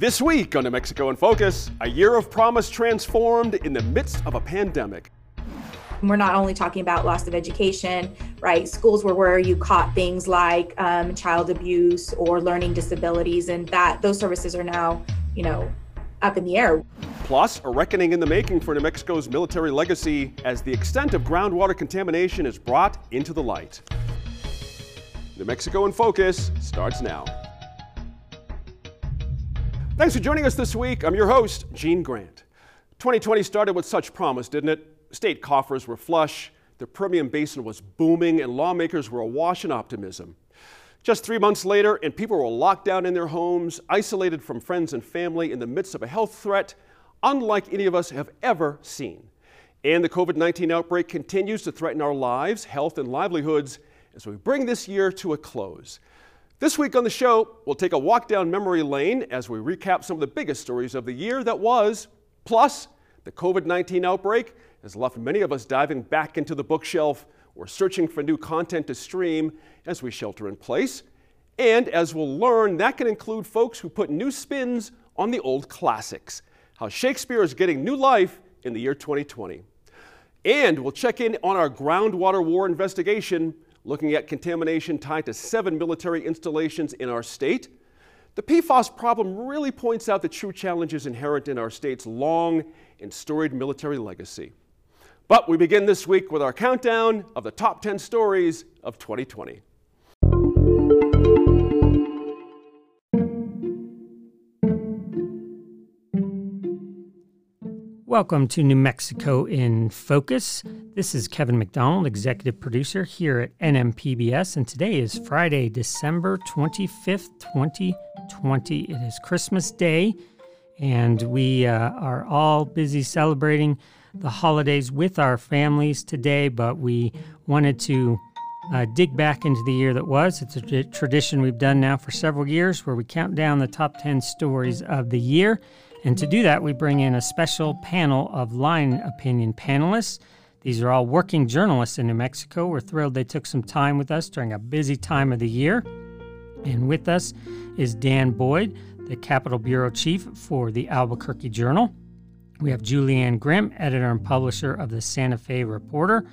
This week on New Mexico in Focus, a year of promise transformed in the midst of a pandemic. We're not only talking about loss of education, right? Schools were where you caught things like um, child abuse or learning disabilities, and that those services are now, you know, up in the air. Plus, a reckoning in the making for New Mexico's military legacy as the extent of groundwater contamination is brought into the light. New Mexico in Focus starts now. Thanks for joining us this week. I'm your host, Gene Grant. 2020 started with such promise, didn't it? State coffers were flush, the Permian Basin was booming, and lawmakers were awash in optimism. Just three months later, and people were locked down in their homes, isolated from friends and family in the midst of a health threat unlike any of us have ever seen. And the COVID 19 outbreak continues to threaten our lives, health, and livelihoods as we bring this year to a close. This week on the show, we'll take a walk down memory lane as we recap some of the biggest stories of the year that was. Plus, the COVID 19 outbreak has left many of us diving back into the bookshelf or searching for new content to stream as we shelter in place. And as we'll learn, that can include folks who put new spins on the old classics. How Shakespeare is getting new life in the year 2020. And we'll check in on our groundwater war investigation looking at contamination tied to seven military installations in our state. The PFAS problem really points out the true challenges inherent in our state's long and storied military legacy. But we begin this week with our countdown of the top 10 stories of 2020. Welcome to New Mexico in Focus. This is Kevin McDonald, executive producer here at NMPBS, and today is Friday, December 25th, 2020. It is Christmas Day, and we uh, are all busy celebrating the holidays with our families today, but we wanted to uh, dig back into the year that was. It's a tradition we've done now for several years where we count down the top 10 stories of the year. And to do that, we bring in a special panel of line opinion panelists. These are all working journalists in New Mexico. We're thrilled they took some time with us during a busy time of the year. And with us is Dan Boyd, the Capitol Bureau Chief for the Albuquerque Journal. We have Julianne Grimm, editor and publisher of the Santa Fe Reporter.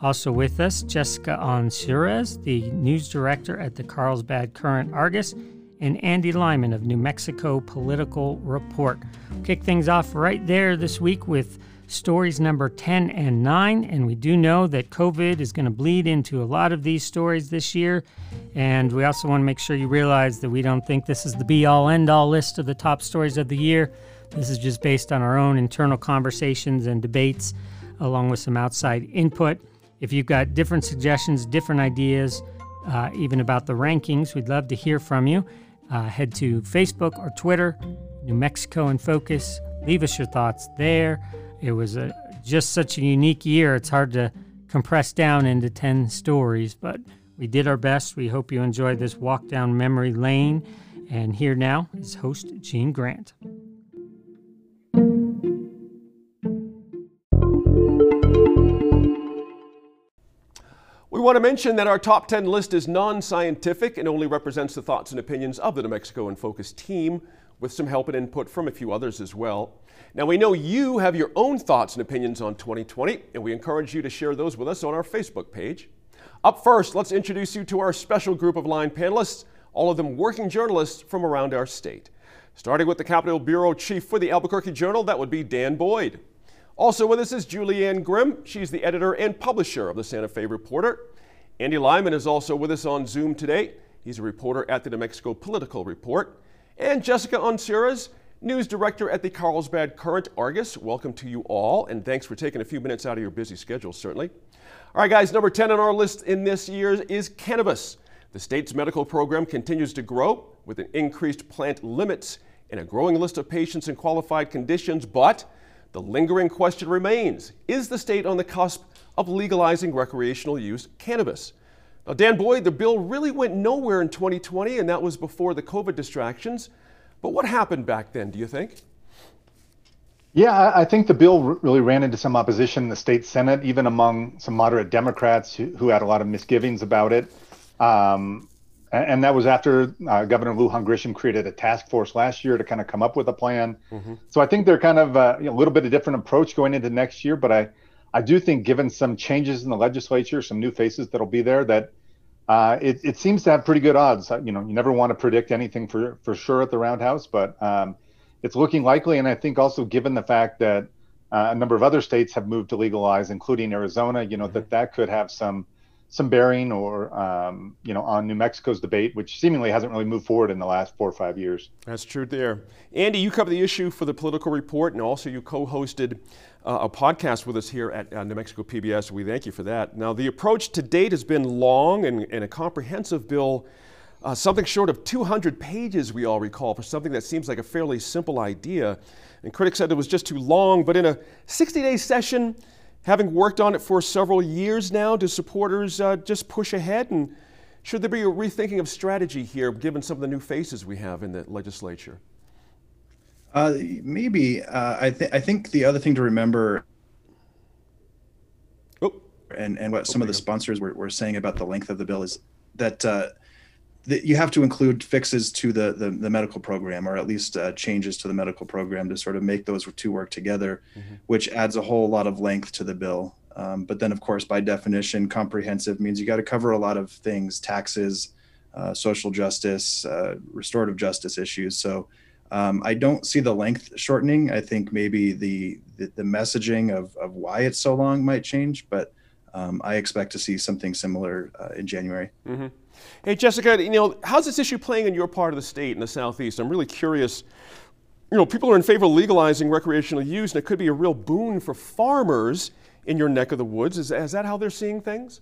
Also with us, Jessica Onsurez, the news director at the Carlsbad Current Argus, and Andy Lyman of New Mexico Political Report. We'll kick things off right there this week with stories number 10 and 9. And we do know that COVID is going to bleed into a lot of these stories this year. And we also want to make sure you realize that we don't think this is the be all end all list of the top stories of the year. This is just based on our own internal conversations and debates, along with some outside input. If you've got different suggestions, different ideas, uh, even about the rankings, we'd love to hear from you. Uh, head to Facebook or Twitter, New Mexico in Focus. Leave us your thoughts there. It was a, just such a unique year. It's hard to compress down into 10 stories, but we did our best. We hope you enjoyed this walk down memory lane. And here now is host Gene Grant. We want to mention that our top 10 list is non scientific and only represents the thoughts and opinions of the New Mexico in Focus team, with some help and input from a few others as well. Now, we know you have your own thoughts and opinions on 2020, and we encourage you to share those with us on our Facebook page. Up first, let's introduce you to our special group of line panelists, all of them working journalists from around our state. Starting with the Capitol Bureau Chief for the Albuquerque Journal, that would be Dan Boyd. Also with us is Julianne Grimm. She's the editor and publisher of the Santa Fe Reporter. Andy Lyman is also with us on Zoom today. He's a reporter at the New Mexico Political Report. And Jessica Onsurez, news director at the Carlsbad Current Argus. Welcome to you all, and thanks for taking a few minutes out of your busy schedule, certainly. All right, guys, number 10 on our list in this year is cannabis. The state's medical program continues to grow with an increased plant limits and a growing list of patients in qualified conditions, but the lingering question remains Is the state on the cusp of legalizing recreational use cannabis? Now, Dan Boyd, the bill really went nowhere in 2020, and that was before the COVID distractions. But what happened back then, do you think? Yeah, I think the bill really ran into some opposition in the state Senate, even among some moderate Democrats who, who had a lot of misgivings about it. Um, and that was after uh, Governor Lujan Grisham created a task force last year to kind of come up with a plan. Mm-hmm. So I think they're kind of uh, a little bit of different approach going into next year. But I, I do think, given some changes in the legislature, some new faces that'll be there, that uh, it, it seems to have pretty good odds. You know, you never want to predict anything for for sure at the Roundhouse, but um, it's looking likely. And I think also, given the fact that uh, a number of other states have moved to legalize, including Arizona, you know, mm-hmm. that that could have some some bearing or um, you know on New Mexico's debate, which seemingly hasn't really moved forward in the last four or five years. That's true there. Andy, you cover the issue for the Political Report, and also you co-hosted uh, a podcast with us here at uh, New Mexico PBS. We thank you for that. Now, the approach to date has been long and, and a comprehensive bill. Uh, something short of 200 pages, we all recall, for something that seems like a fairly simple idea. And critics said it was just too long, but in a 60 day session, Having worked on it for several years now, do supporters uh, just push ahead? And should there be a rethinking of strategy here, given some of the new faces we have in the legislature? Uh, maybe. Uh, I, th- I think the other thing to remember, oh. and, and what some of the sponsors were, were saying about the length of the bill is that you have to include fixes to the, the, the medical program or at least uh, changes to the medical program to sort of make those two work together mm-hmm. which adds a whole lot of length to the bill um, but then of course by definition comprehensive means you got to cover a lot of things taxes uh, social justice uh, restorative justice issues so um, I don't see the length shortening. I think maybe the, the, the messaging of, of why it's so long might change, but um, I expect to see something similar uh, in January. Mm-hmm. Hey, Jessica, you know, how's this issue playing in your part of the state in the southeast? I'm really curious. You know, people are in favor of legalizing recreational use, and it could be a real boon for farmers in your neck of the woods. Is, is that how they're seeing things?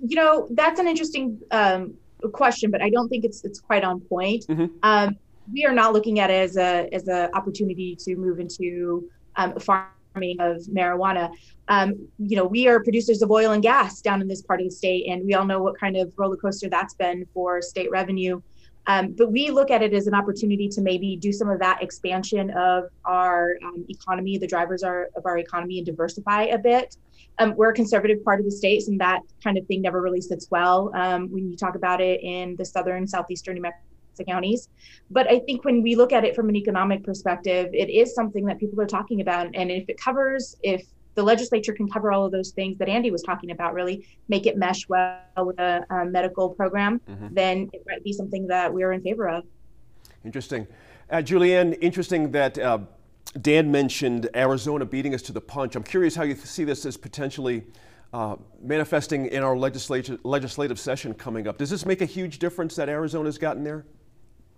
You know, that's an interesting um, question, but I don't think it's it's quite on point. Mm-hmm. Um, we are not looking at it as a as an opportunity to move into um, farm of marijuana. Um, you know, we are producers of oil and gas down in this part of the state, and we all know what kind of roller coaster that's been for state revenue. Um, but we look at it as an opportunity to maybe do some of that expansion of our um, economy, the drivers are, of our economy, and diversify a bit. Um, we're a conservative part of the state, and that kind of thing never really sits well um, when you talk about it in the southern, southeastern New Mexico counties. But I think when we look at it from an economic perspective, it is something that people are talking about. And if it covers, if the legislature can cover all of those things that Andy was talking about, really make it mesh well with a, a medical program, mm-hmm. then it might be something that we're in favor of. Interesting. Uh, Julianne, interesting that uh, Dan mentioned Arizona beating us to the punch. I'm curious how you see this as potentially uh, manifesting in our legislative session coming up. Does this make a huge difference that Arizona's gotten there?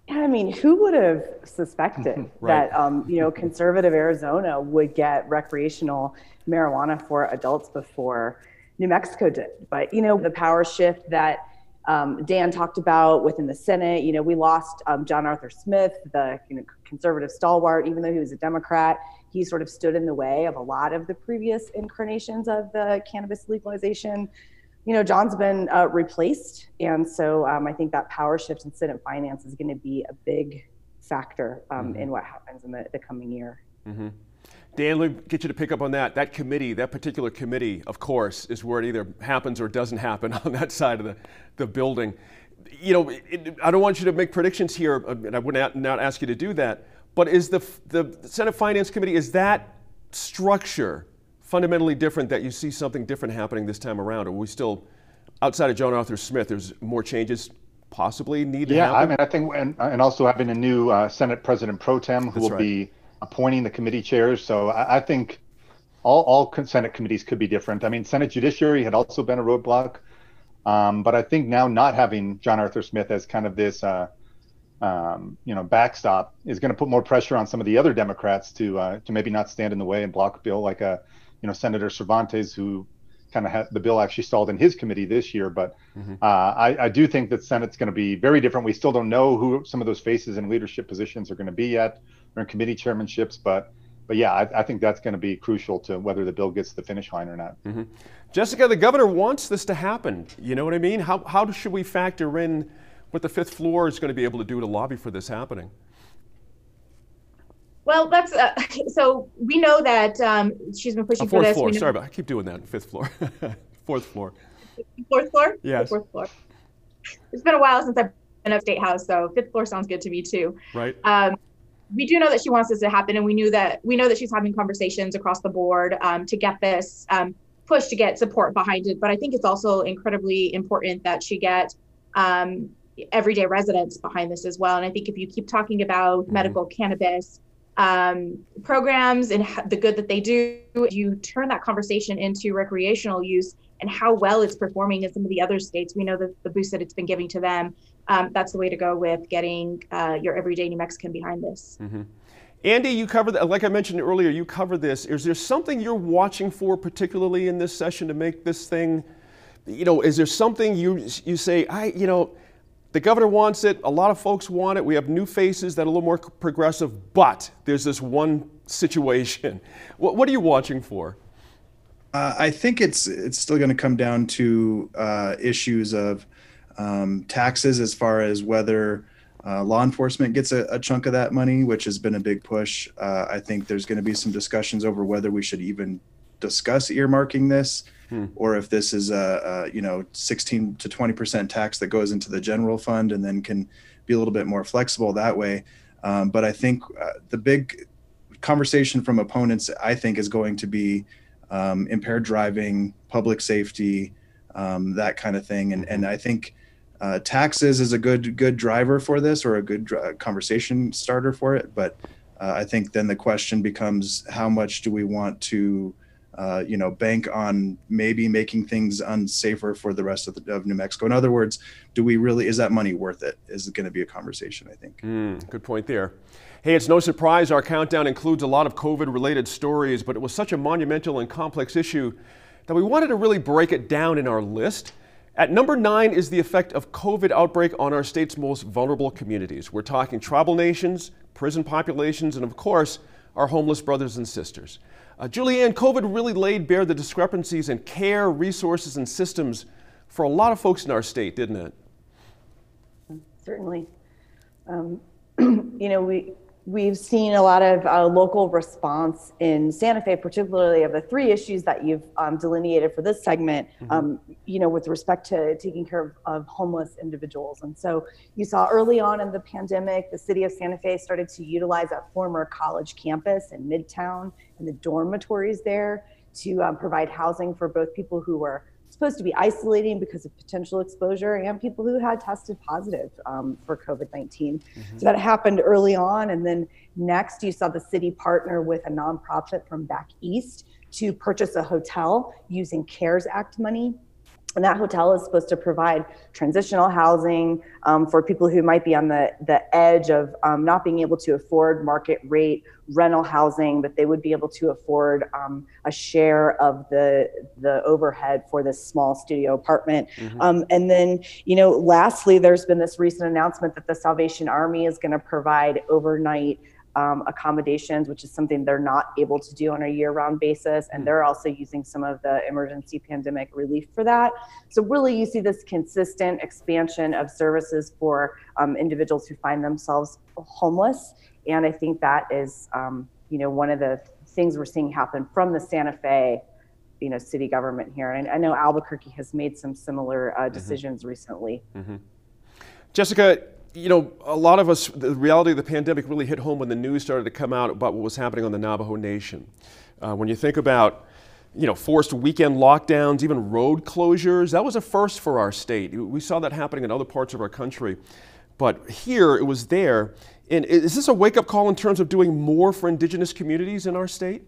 I mean, who would have suspected right. that um, you know conservative Arizona would get recreational marijuana for adults before New Mexico did? But you know, the power shift that um, Dan talked about within the Senate. You know, we lost um, John Arthur Smith, the you know, conservative stalwart, even though he was a Democrat. He sort of stood in the way of a lot of the previous incarnations of the cannabis legalization you know, John's been uh, replaced. And so um, I think that power shift in Senate finance is going to be a big factor um, mm-hmm. in what happens in the, the coming year. Mm-hmm. Dan, let me get you to pick up on that. That committee, that particular committee, of course, is where it either happens or doesn't happen on that side of the, the building. You know, it, I don't want you to make predictions here, uh, and I would not, not ask you to do that. But is the, the Senate Finance Committee, is that structure fundamentally different that you see something different happening this time around? Or we still, outside of John Arthur Smith, there's more changes possibly need to yeah? I mean, I think, and, and also having a new uh, Senate President pro tem who That's will right. be appointing the committee chairs. So I, I, think all, all Senate committees could be different. I mean, Senate Judiciary had also been a roadblock. Um, but I think now not having John Arthur Smith as kind of this, uh, um, you know, backstop is going to put more pressure on some of the other Democrats to uh, to maybe not stand in the way and block a bill like a you know, Senator Cervantes, who kind of had the bill actually stalled in his committee this year. But mm-hmm. uh, I, I, do think that Senate's going to be very different. We still don't know who some of those faces in leadership positions are going to be yet, or in committee chairmanships. But but yeah, I, I think that's going to be crucial to whether the bill gets to the finish line or not. Mm-hmm. Jessica, the governor wants this to happen. You know what I mean? How how should we factor in what the fifth floor is going to be able to do to lobby for this happening? Well, that's uh, so we know that um, she's been pushing uh, for this. Floor. Sorry, I keep doing that. Fifth floor, fourth floor. Fourth floor. Yes. fourth floor. it's been a while since I've been up State House, so fifth floor sounds good to me too. Right. Um, we do know that she wants this to happen, and we knew that we know that she's having conversations across the board um, to get this um, push to get support behind it. But I think it's also incredibly important that she get um, everyday residents behind this as well. And I think if you keep talking about mm-hmm. medical cannabis um, programs and the good that they do, you turn that conversation into recreational use and how well it's performing in some of the other states. We know that the boost that it's been giving to them. Um, that's the way to go with getting uh, your everyday New Mexican behind this. Mm-hmm. Andy, you covered, like I mentioned earlier, you cover this. Is there something you're watching for particularly in this session to make this thing, you know, is there something you you say, I, you know, the governor wants it, a lot of folks want it, we have new faces that are a little more progressive, but there's this one situation. What, what are you watching for? Uh, I think it's it's still going to come down to uh, issues of um, taxes as far as whether uh, law enforcement gets a, a, chunk of that money, which has been a big push. Uh, I think there's going to be some discussions over whether we should even discuss earmarking this, hmm. or if this is a, a, you know 16 to 20 percent tax that goes into the general fund and then can be a little bit more flexible that way. Um, but I think uh, the big conversation from opponents, I think, is going to be um, impaired driving, public safety, um, that kind of thing, and and I think uh, taxes is a good good driver for this or a good dr- conversation starter for it. But uh, I think then the question becomes how much do we want to uh, you know, bank on maybe making things unsafer for the rest of, the, of New Mexico. In other words, do we really, is that money worth it? Is it going to be a conversation, I think. Mm, good point there. Hey, it's no surprise our countdown includes a lot of COVID related stories, but it was such a monumental and complex issue that we wanted to really break it down in our list. At number nine is the effect of COVID outbreak on our state's most vulnerable communities. We're talking tribal nations, prison populations, and of course, our homeless brothers and sisters. Uh, Julianne, COVID really laid bare the discrepancies in care, resources, and systems for a lot of folks in our state, didn't it? Certainly. Um, you know, we We've seen a lot of uh, local response in Santa Fe, particularly of the three issues that you've um, delineated for this segment, mm-hmm. um, you know, with respect to taking care of, of, homeless individuals. And so you saw early on in the pandemic, the city of Santa Fe started to utilize a former college campus in Midtown and the dormitories there to um, provide housing for both people who were supposed to be isolating because of potential exposure and people who had tested positive um, for COVID 19. Mm-hmm. So that happened early on. And then next, you saw the city partner with a nonprofit from back east to purchase a hotel using CARES Act money and that hotel is supposed to provide transitional housing um, for people who might be on the, the edge of um, not being able to afford market rate rental housing, but they would be able to afford um, a share of the, the overhead for this small studio apartment. Mm-hmm. Um, and then, you know, lastly, there's been this recent announcement that the Salvation Army is going to provide overnight um, accommodations, which is something they're not able to do on a year round basis. And hmm. they're also using some of the emergency pandemic relief for that. So, really, you see this consistent expansion of services for um, individuals who find themselves homeless. And I think that is, um, you know, one of the things we're seeing happen from the Santa Fe you know city government here and i know albuquerque has made some similar uh, mm-hmm. decisions mm-hmm. recently mm-hmm. jessica you know, a lot of us, the reality of the pandemic really hit home when the news started to come out about what was happening on the Navajo Nation. Uh, when you think about, you know, forced weekend lockdowns, even road closures, that was a first for our state. We saw that happening in other parts of our country. But here, it was there. And is this a wake up call in terms of doing more for indigenous communities in our state?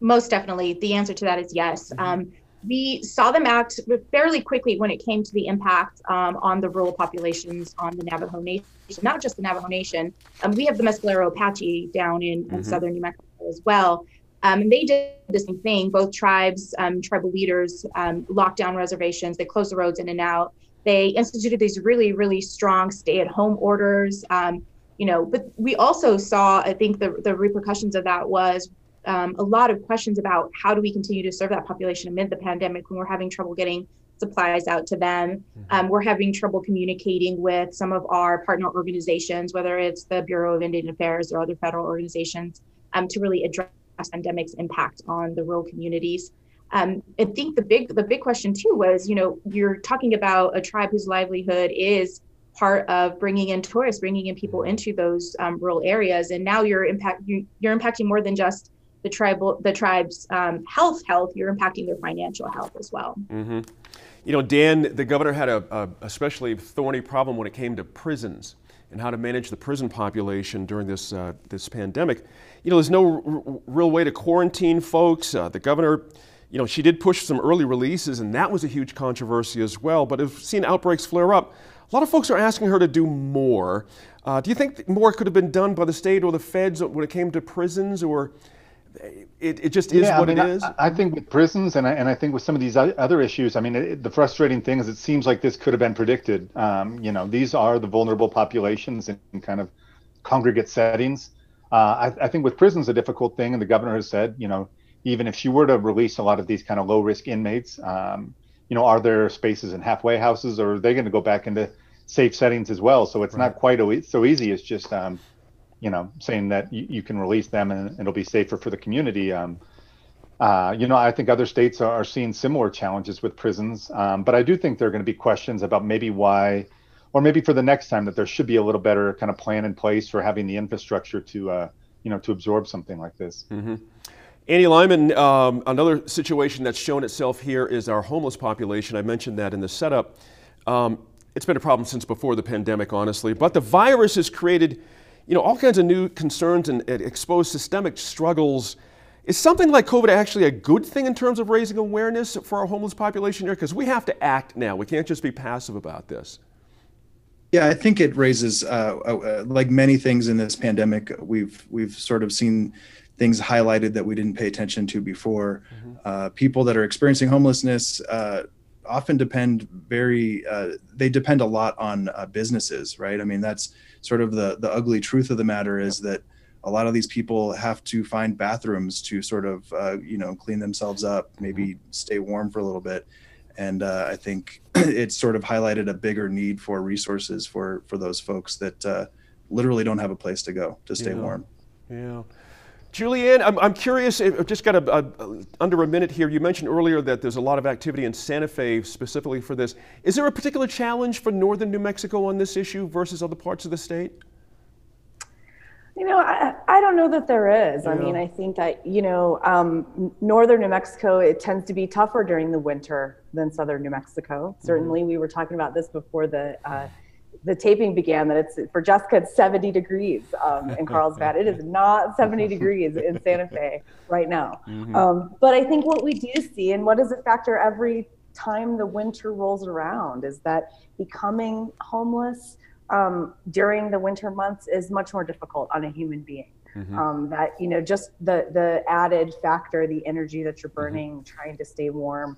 Most definitely. The answer to that is yes. Mm-hmm. Um, we saw them act fairly quickly when it came to the impact um, on the rural populations on the Navajo Nation, not just the Navajo Nation. Um, we have the Mescalero Apache down in, mm-hmm. in southern New Mexico as well. Um, and they did the same thing. Both tribes, um, tribal leaders um, locked down reservations. They closed the roads in and out. They instituted these really, really strong stay-at-home orders. Um, you know, but we also saw, I think, the the repercussions of that was um, a lot of questions about how do we continue to serve that population amid the pandemic when we're having trouble getting supplies out to them. Mm-hmm. Um, we're having trouble communicating with some of our partner organizations, whether it's the Bureau of Indian Affairs or other federal organizations, um, to really address pandemic's impact on the rural communities. Um, I think the big the big question too was, you know, you're talking about a tribe whose livelihood is part of bringing in tourists, bringing in people into those um, rural areas, and now you're impact you, are impacting more than just the tribal the tribe's um, health health. You're impacting their financial health as well. Mm-hmm. You know, Dan, the governor had a, a especially thorny problem when it came to prisons and how to manage the prison population during this uh, this pandemic. You know, there's no r- real way to quarantine folks. Uh, the governor you know, she did push some early releases, and that was a huge controversy as well. But we've seen outbreaks flare up. A lot of folks are asking her to do more. Uh, do you think more could have been done by the state or the feds when it came to prisons, or it, it just is yeah, what I mean, it is? I, I, think with prisons, and I, and I think with some of these other issues, I mean, it, the frustrating thing is it seems like this could have been predicted. Um, you know, these are the vulnerable populations in, in kind of congregate settings. Uh, I, I, think with prisons, a difficult thing, and the governor has said, you know, even if she were to release a lot of these kind of low risk inmates, um, you know, are there spaces in halfway houses or are they going to go back into safe settings as well? So it's right. not quite so easy. It's just, um, you know, saying that you, you, can release them and it'll be safer for the community. Um, uh, you know, I think other states are, are seeing similar challenges with prisons, um, but I do think there are going to be questions about maybe why, or maybe for the next time that there should be a little better kind of plan in place for having the infrastructure to, uh, you know, to absorb something like this. Mm-hmm. Andy Lyman, um, another situation that's shown itself here is our homeless population. I mentioned that in the setup. Um, it's been a problem since before the pandemic, honestly, but the virus has created, you know, all kinds of new concerns and, exposed systemic struggles. Is something like COVID actually a good thing in terms of raising awareness for our homeless population here? Because we have to act now. We can't just be passive about this. Yeah, I think it raises, uh, uh, like many things in this pandemic, we've we've sort of seen things highlighted that we didn't pay attention to before. Mm-hmm. Uh, people that are experiencing homelessness uh, often depend very, uh, they depend a lot on uh, businesses, right? I mean, that's sort of the the ugly truth of the matter is that a lot of these people have to find bathrooms to sort of, uh, you know, clean themselves up, maybe mm-hmm. stay warm for a little bit. And uh, I think it's sort of highlighted a bigger need for resources for for those folks that literally don't have a place to go to stay yeah. warm. Yeah. Julianne, I'm, I'm curious, I've just got a, a, under a minute here. You mentioned earlier that there's a lot of activity in Santa Fe specifically for this. Is there a particular challenge for northern New Mexico on this issue versus other parts of the state? You know, I, I don't know that there is. Yeah. I mean, I think that, you know, um, northern New Mexico, it tends to be tougher during the winter than southern New Mexico. Mm-hmm. Certainly, we were talking about this before the uh, the taping began that it's for Jessica it's 70 degrees um, in Carlsbad. It is not 70 degrees in Santa Fe right now. Mm-hmm. Um, but I think what we do see and what is a factor every time the winter rolls around is that becoming homeless um, during the winter months is much more difficult on a human being. Mm-hmm. Um, that you know just the the added factor the energy that you're mm-hmm. burning mm-hmm. trying to stay warm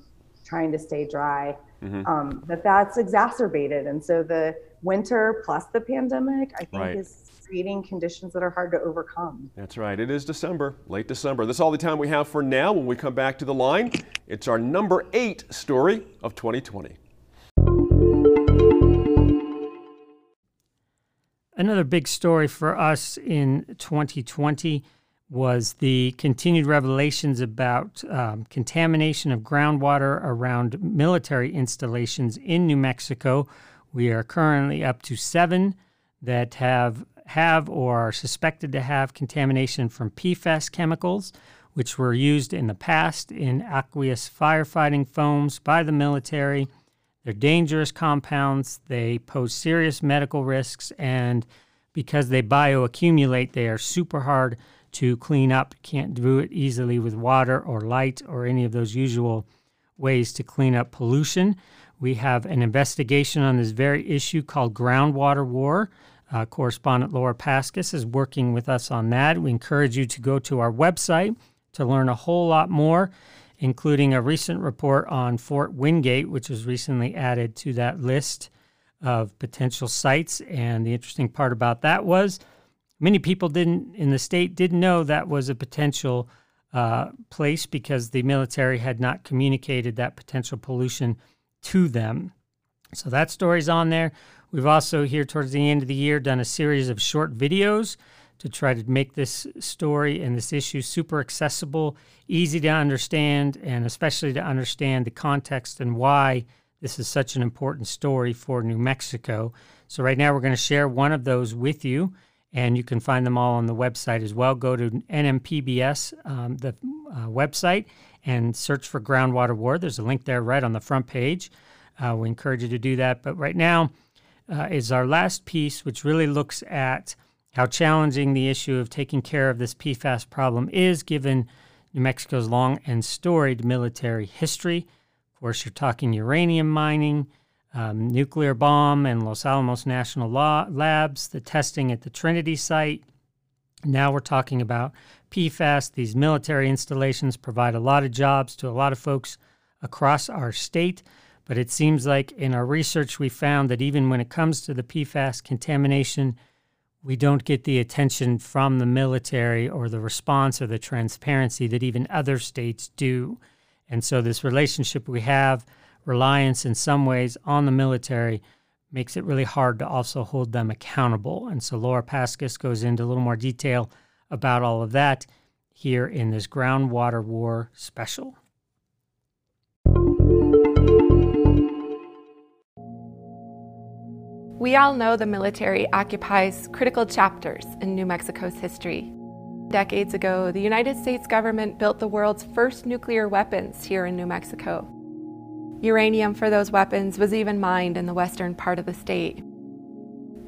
trying to stay dry mm-hmm. um, that that's exacerbated and so the winter plus the pandemic, I think right. is creating conditions that are hard to overcome. That's right. It is December, late December. That's all the time we have for now. When we come back to the line, it's our number eight story of 2020. Another big story for us in 2020 was the continued revelations about um, contamination of groundwater around military installations in New Mexico. We are currently up to seven that have have or are suspected to have contamination from PFAS chemicals, which were used in the past in aqueous firefighting foams by the military. They're dangerous compounds. They pose serious medical risks, and because they bioaccumulate, they are super hard to clean up. Can't do it easily with water or light or any of those usual ways to clean up pollution. We have an investigation on this very issue called Groundwater War. Uh, correspondent Laura Paskus is working with us on that. We encourage you to go to our website to learn a whole lot more, including a recent report on Fort Wingate, which was recently added to that list of potential sites. And the interesting part about that was many people didn't in the state didn't know that was a potential uh, place because the military had not communicated that potential pollution to them. So that story's on there. We've also, here towards the end of the year, done a series of short videos to try to make this story and this issue super accessible, easy to understand, and especially to understand the context and why this is such an important story for New Mexico. So, right now, we're going to share one of those with you, and you can find them all on the website as well. Go to NMPBS, um, the uh, website, and search for Groundwater War. There's a link there right on the front page. Uh, we encourage you to do that. But right now uh, is our last piece, which really looks at how challenging the issue of taking care of this PFAS problem is given New Mexico's long and storied military history. Of course, you're talking uranium mining, um, nuclear bomb, and Los Alamos National Labs, the testing at the Trinity site. Now we're talking about PFAS. These military installations provide a lot of jobs to a lot of folks across our state. But it seems like in our research, we found that even when it comes to the PFAS contamination, we don't get the attention from the military or the response or the transparency that even other states do. And so, this relationship we have, reliance in some ways on the military, makes it really hard to also hold them accountable. And so, Laura Paskus goes into a little more detail about all of that here in this groundwater war special. We all know the military occupies critical chapters in New Mexico's history. Decades ago, the United States government built the world's first nuclear weapons here in New Mexico. Uranium for those weapons was even mined in the western part of the state.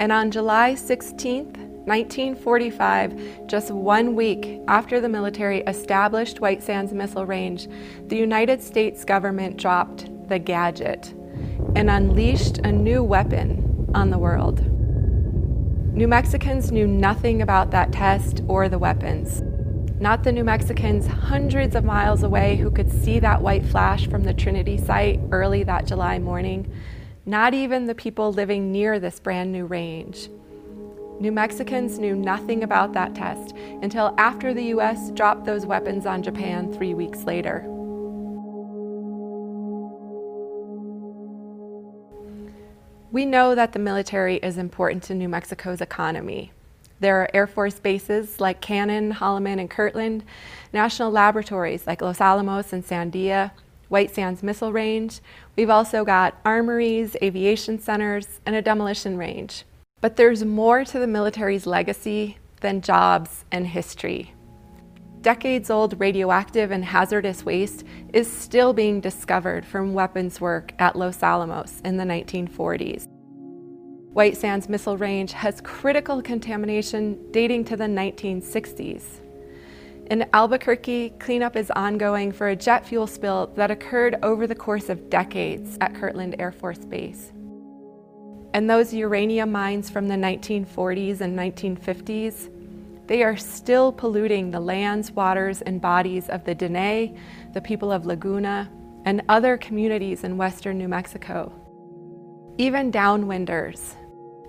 And on July 16, 1945, just one week after the military established White Sands Missile Range, the United States government dropped the gadget and unleashed a new weapon on the world. New Mexicans knew nothing about that test or the weapons. Not the New Mexicans hundreds of miles away who could see that white flash from the Trinity site early that July morning. Not even the people living near this brand new range. New Mexicans knew nothing about that test until after the US dropped those weapons on Japan three weeks later. We know that the military is important to New Mexico's economy. There are Air Force bases like Cannon, Holloman, and Kirtland, national laboratories like Los Alamos and Sandia, White Sands Missile Range. We've also got armories, aviation centers, and a demolition range. But there's more to the military's legacy than jobs and history decades old radioactive and hazardous waste is still being discovered from weapons work at Los Alamos in the 1940s. White Sands Missile Range has critical contamination dating to the 1960s. In Albuquerque, cleanup is ongoing for a jet fuel spill that occurred over the course of decades at Kirtland Air Force Base. And those uranium mines from the 1940s and 1950s they are still polluting the lands, waters, and bodies of the Diné, the people of Laguna, and other communities in western New Mexico. Even downwinders,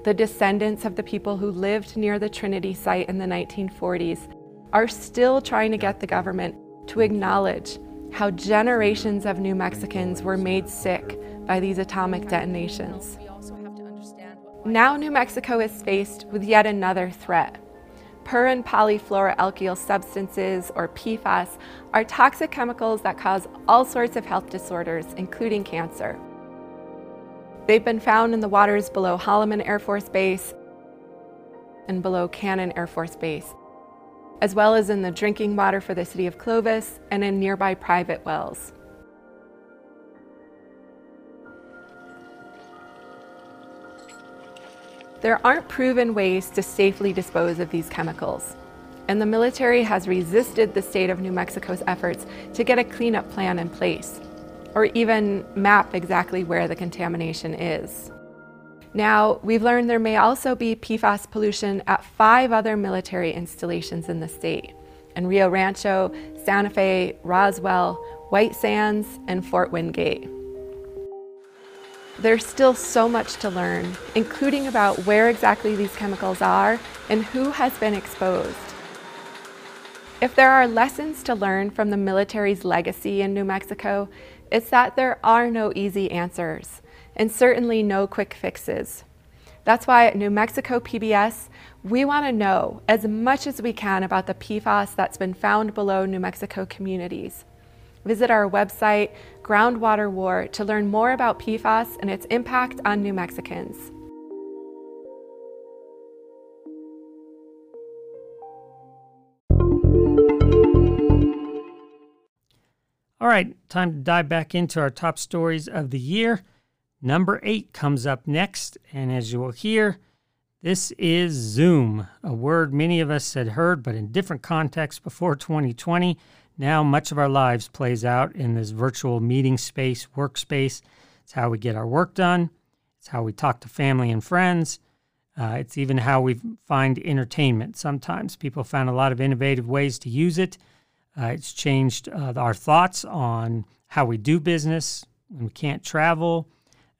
the descendants of the people who lived near the Trinity site in the 1940s, are still trying to get the government to acknowledge how generations of New Mexicans were made sick by these atomic detonations. Now, New Mexico is faced with yet another threat Per and polyfluoroalkyl substances, or PFAS, are toxic chemicals that cause all sorts of health disorders, including cancer. They've been found in the waters below Holloman Air Force Base and below Cannon Air Force Base, as well as in the drinking water for the city of Clovis and in nearby private wells. There aren't proven ways to safely dispose of these chemicals, and the military has resisted the state of New Mexico's efforts to get a cleanup plan in place, or even map exactly where the contamination is. Now, we've learned there may also be PFAS pollution at five other military installations in the state in Rio Rancho, Santa Fe, Roswell, White Sands, and Fort Wingate. There's still so much to learn, including about where exactly these chemicals are and who has been exposed. If there are lessons to learn from the military's legacy in New Mexico, it's that there are no easy answers, and certainly no quick fixes. That's why at New Mexico PBS, we want to know as much as we can about the PFAS that's been found below New Mexico communities. Visit our website, Groundwater War, to learn more about PFAS and its impact on New Mexicans. Right, time to dive back into our top stories of the year. Number eight comes up next, and as you will hear, this is Zoom, a word many of us had heard, but in different contexts before 2020. Now, much of our lives plays out in this virtual meeting space, workspace. It's how we get our work done, it's how we talk to family and friends. Uh, it's even how we find entertainment. Sometimes people found a lot of innovative ways to use it. Uh, it's changed uh, our thoughts on how we do business when we can't travel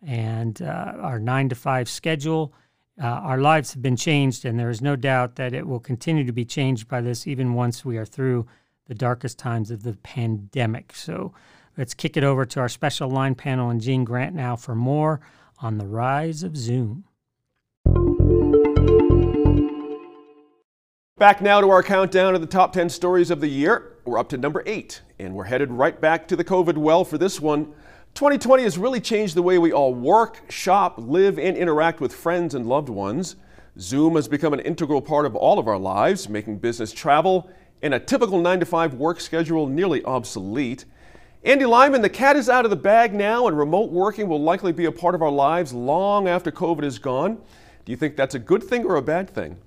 and uh, our nine to five schedule. Uh, our lives have been changed, and there is no doubt that it will continue to be changed by this even once we are through the darkest times of the pandemic. So let's kick it over to our special line panel and Gene Grant now for more on the rise of Zoom. Back now to our countdown of the top 10 stories of the year. We're up to number eight, and we're headed right back to the COVID well for this one. 2020 has really changed the way we all work, shop, live, and interact with friends and loved ones. Zoom has become an integral part of all of our lives, making business travel and a typical 9 to 5 work schedule nearly obsolete. Andy Lyman, the cat is out of the bag now, and remote working will likely be a part of our lives long after COVID is gone. Do you think that's a good thing or a bad thing?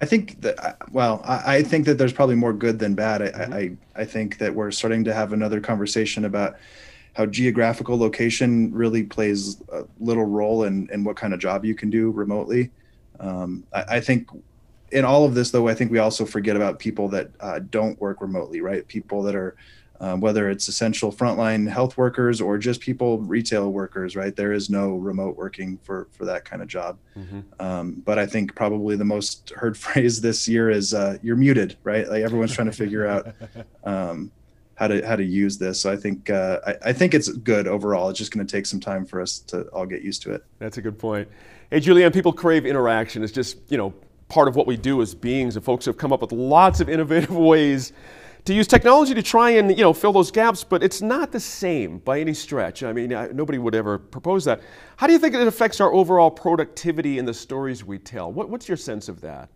I think that well, I, I think that there's probably more good than bad. I, mm-hmm. I I think that we're starting to have another conversation about how geographical location really plays a little role in, in what kind of job you can do remotely. Um, I, I, think in all of this, though, I think we also forget about people that uh, don't work remotely, right? People that are, um, whether it's essential frontline health workers or just people, retail workers, right? There is no remote working for for that kind of job. Mm-hmm. Um, but I think probably the most heard phrase this year is uh, "you're muted," right? Like everyone's trying to figure out um, how to how to use this. So I think uh, I, I, think it's good overall. It's just going to take some time for us to all get used to it. That's a good point. Hey, Julianne, people crave interaction. It's just you know part of what we do as beings, and folks have come up with lots of innovative ways to use technology to try and you know fill those gaps. But it's not the same by any stretch. I mean, I, nobody would ever propose that. How do you think it affects our overall productivity and the stories we tell? What, what's your sense of that?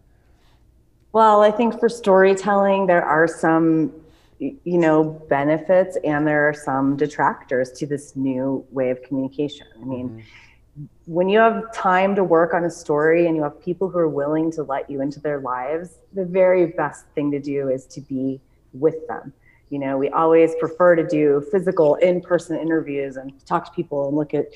Well, I think for storytelling, there are some you know benefits and there are some detractors to this new way of communication i mean mm-hmm. when you have time to work on a story and you have people who are willing to let you into their lives the very best thing to do is to be with them. You know we always prefer to do physical in-person interviews and talk to people and look at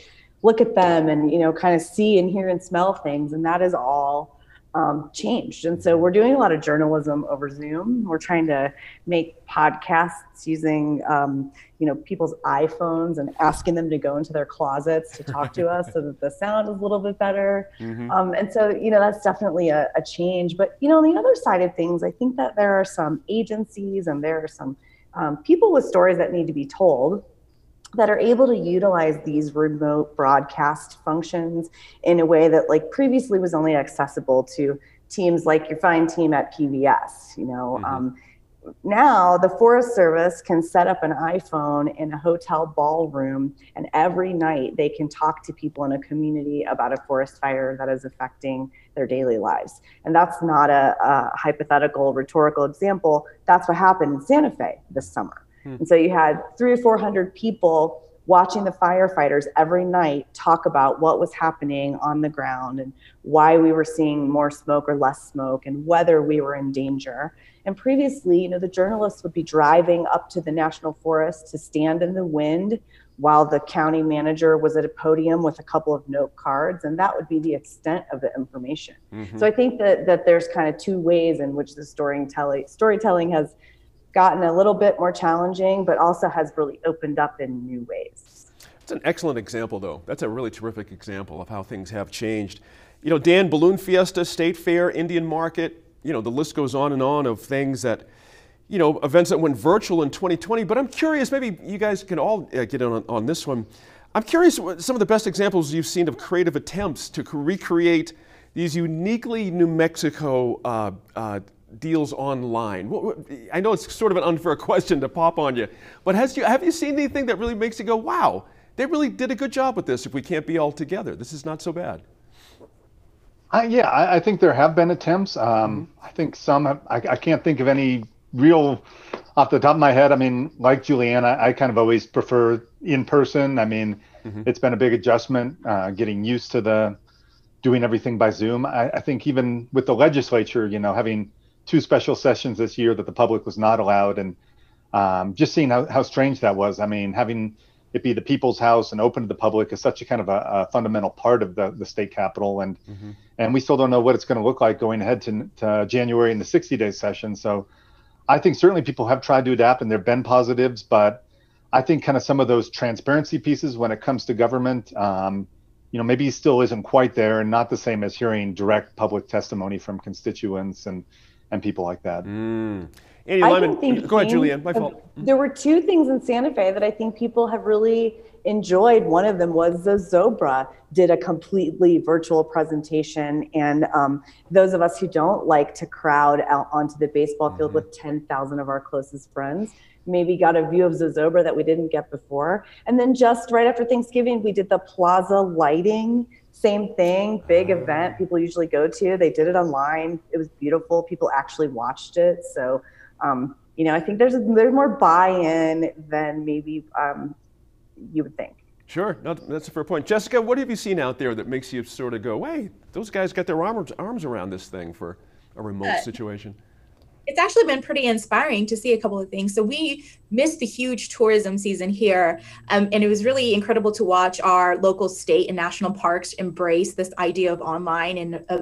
look at them and you know kind of see and hear and smell things. And that is all um, changed. And so we're doing a lot of journalism over Zoom. We're trying to make podcasts using, um, you know, people's iPhones and asking them to go into their closets to talk to us so that the sound is a little bit better. Mm-hmm. Um, and so, you know, that's definitely a, a change. But, you know, on the other side of things, I think that there are some agencies and there are some um, people with stories that need to be told that are able to utilize these remote broadcast functions in a way that like previously was only accessible to teams like your fine team at PBS. You know, mm-hmm. um, now the Forest Service can set up an iPhone in a hotel ballroom, and every night they can talk to people in a community about a forest fire that is affecting their daily lives. And that's not a, a hypothetical, rhetorical example. That's what happened in Santa Fe this summer. Hmm. And so you had three or 400 people watching the firefighters every night talk about what was happening on the ground and why we were seeing more smoke or less smoke and whether we were in danger. And previously, you know, the journalists would be driving up to the national forest to stand in the wind while the county manager was at a podium with a couple of note cards and that would be the extent of the information. Mm-hmm. So I think that that there's kind of two ways in which the storytelling storytelling has gotten a little bit more challenging, but also has really opened up in new ways. It's an excellent example, though. That's a really terrific example of how things have changed. You know, Dan, Balloon Fiesta, State Fair, Indian Market, you know, the list goes on and on of things that, you know, events that went virtual in 2020. But I'm curious, maybe you guys can all uh, get in on, on this one. I'm curious some of the best examples you've seen of creative attempts to recreate these uniquely New Mexico uh, uh, deals online. I know it's sort of an unfair question to pop on you, but has you, have you seen anything that really makes you go, wow, they really did a good job with this if we can't be all together? This is not so bad. Uh, yeah, I, I, think there have been attempts. Um, mm-hmm. I think some, have, I, I, can't think of any real off the top of my head. I mean, like Julianne, I, I kind of always prefer in person. I mean, mm-hmm. it's been a big adjustment uh, getting used to the doing everything by Zoom. I, I think even with the legislature, you know, having two special sessions this year that the public was not allowed, and um, just seeing how, how strange that was. I mean, having it be the people's house and open to the public is such a kind of a, a fundamental part of the, the state capitol and mm-hmm. and we still don't know what it's going to look like going ahead to, to january in the 60 day session so i think certainly people have tried to adapt and there have been positives but i think kind of some of those transparency pieces when it comes to government um, you know maybe still isn't quite there and not the same as hearing direct public testimony from constituents and and people like that mm. Andy Lyman, go ahead, Julianne. My fault. There were two things in Santa Fe that I think people have really enjoyed. One of them was the Zozobra did a completely virtual presentation, and um, those of us who don't like to crowd out onto the baseball field mm-hmm. with ten thousand of our closest friends maybe got a view of Zozobra that we didn't get before. And then just right after Thanksgiving, we did the plaza lighting. Same thing, big event people usually go to. They did it online. It was beautiful. People actually watched it. So um, you know, I think there's there's more buy-in than maybe um, you would think. Sure, no, that's a fair point. Jessica, what have you seen out there that makes you sort of go, "Hey, those guys got their arms arms around this thing for a remote uh, situation"? It's actually been pretty inspiring to see a couple of things. So we missed the huge tourism season here, um, and it was really incredible to watch our local, state, and national parks embrace this idea of online and uh,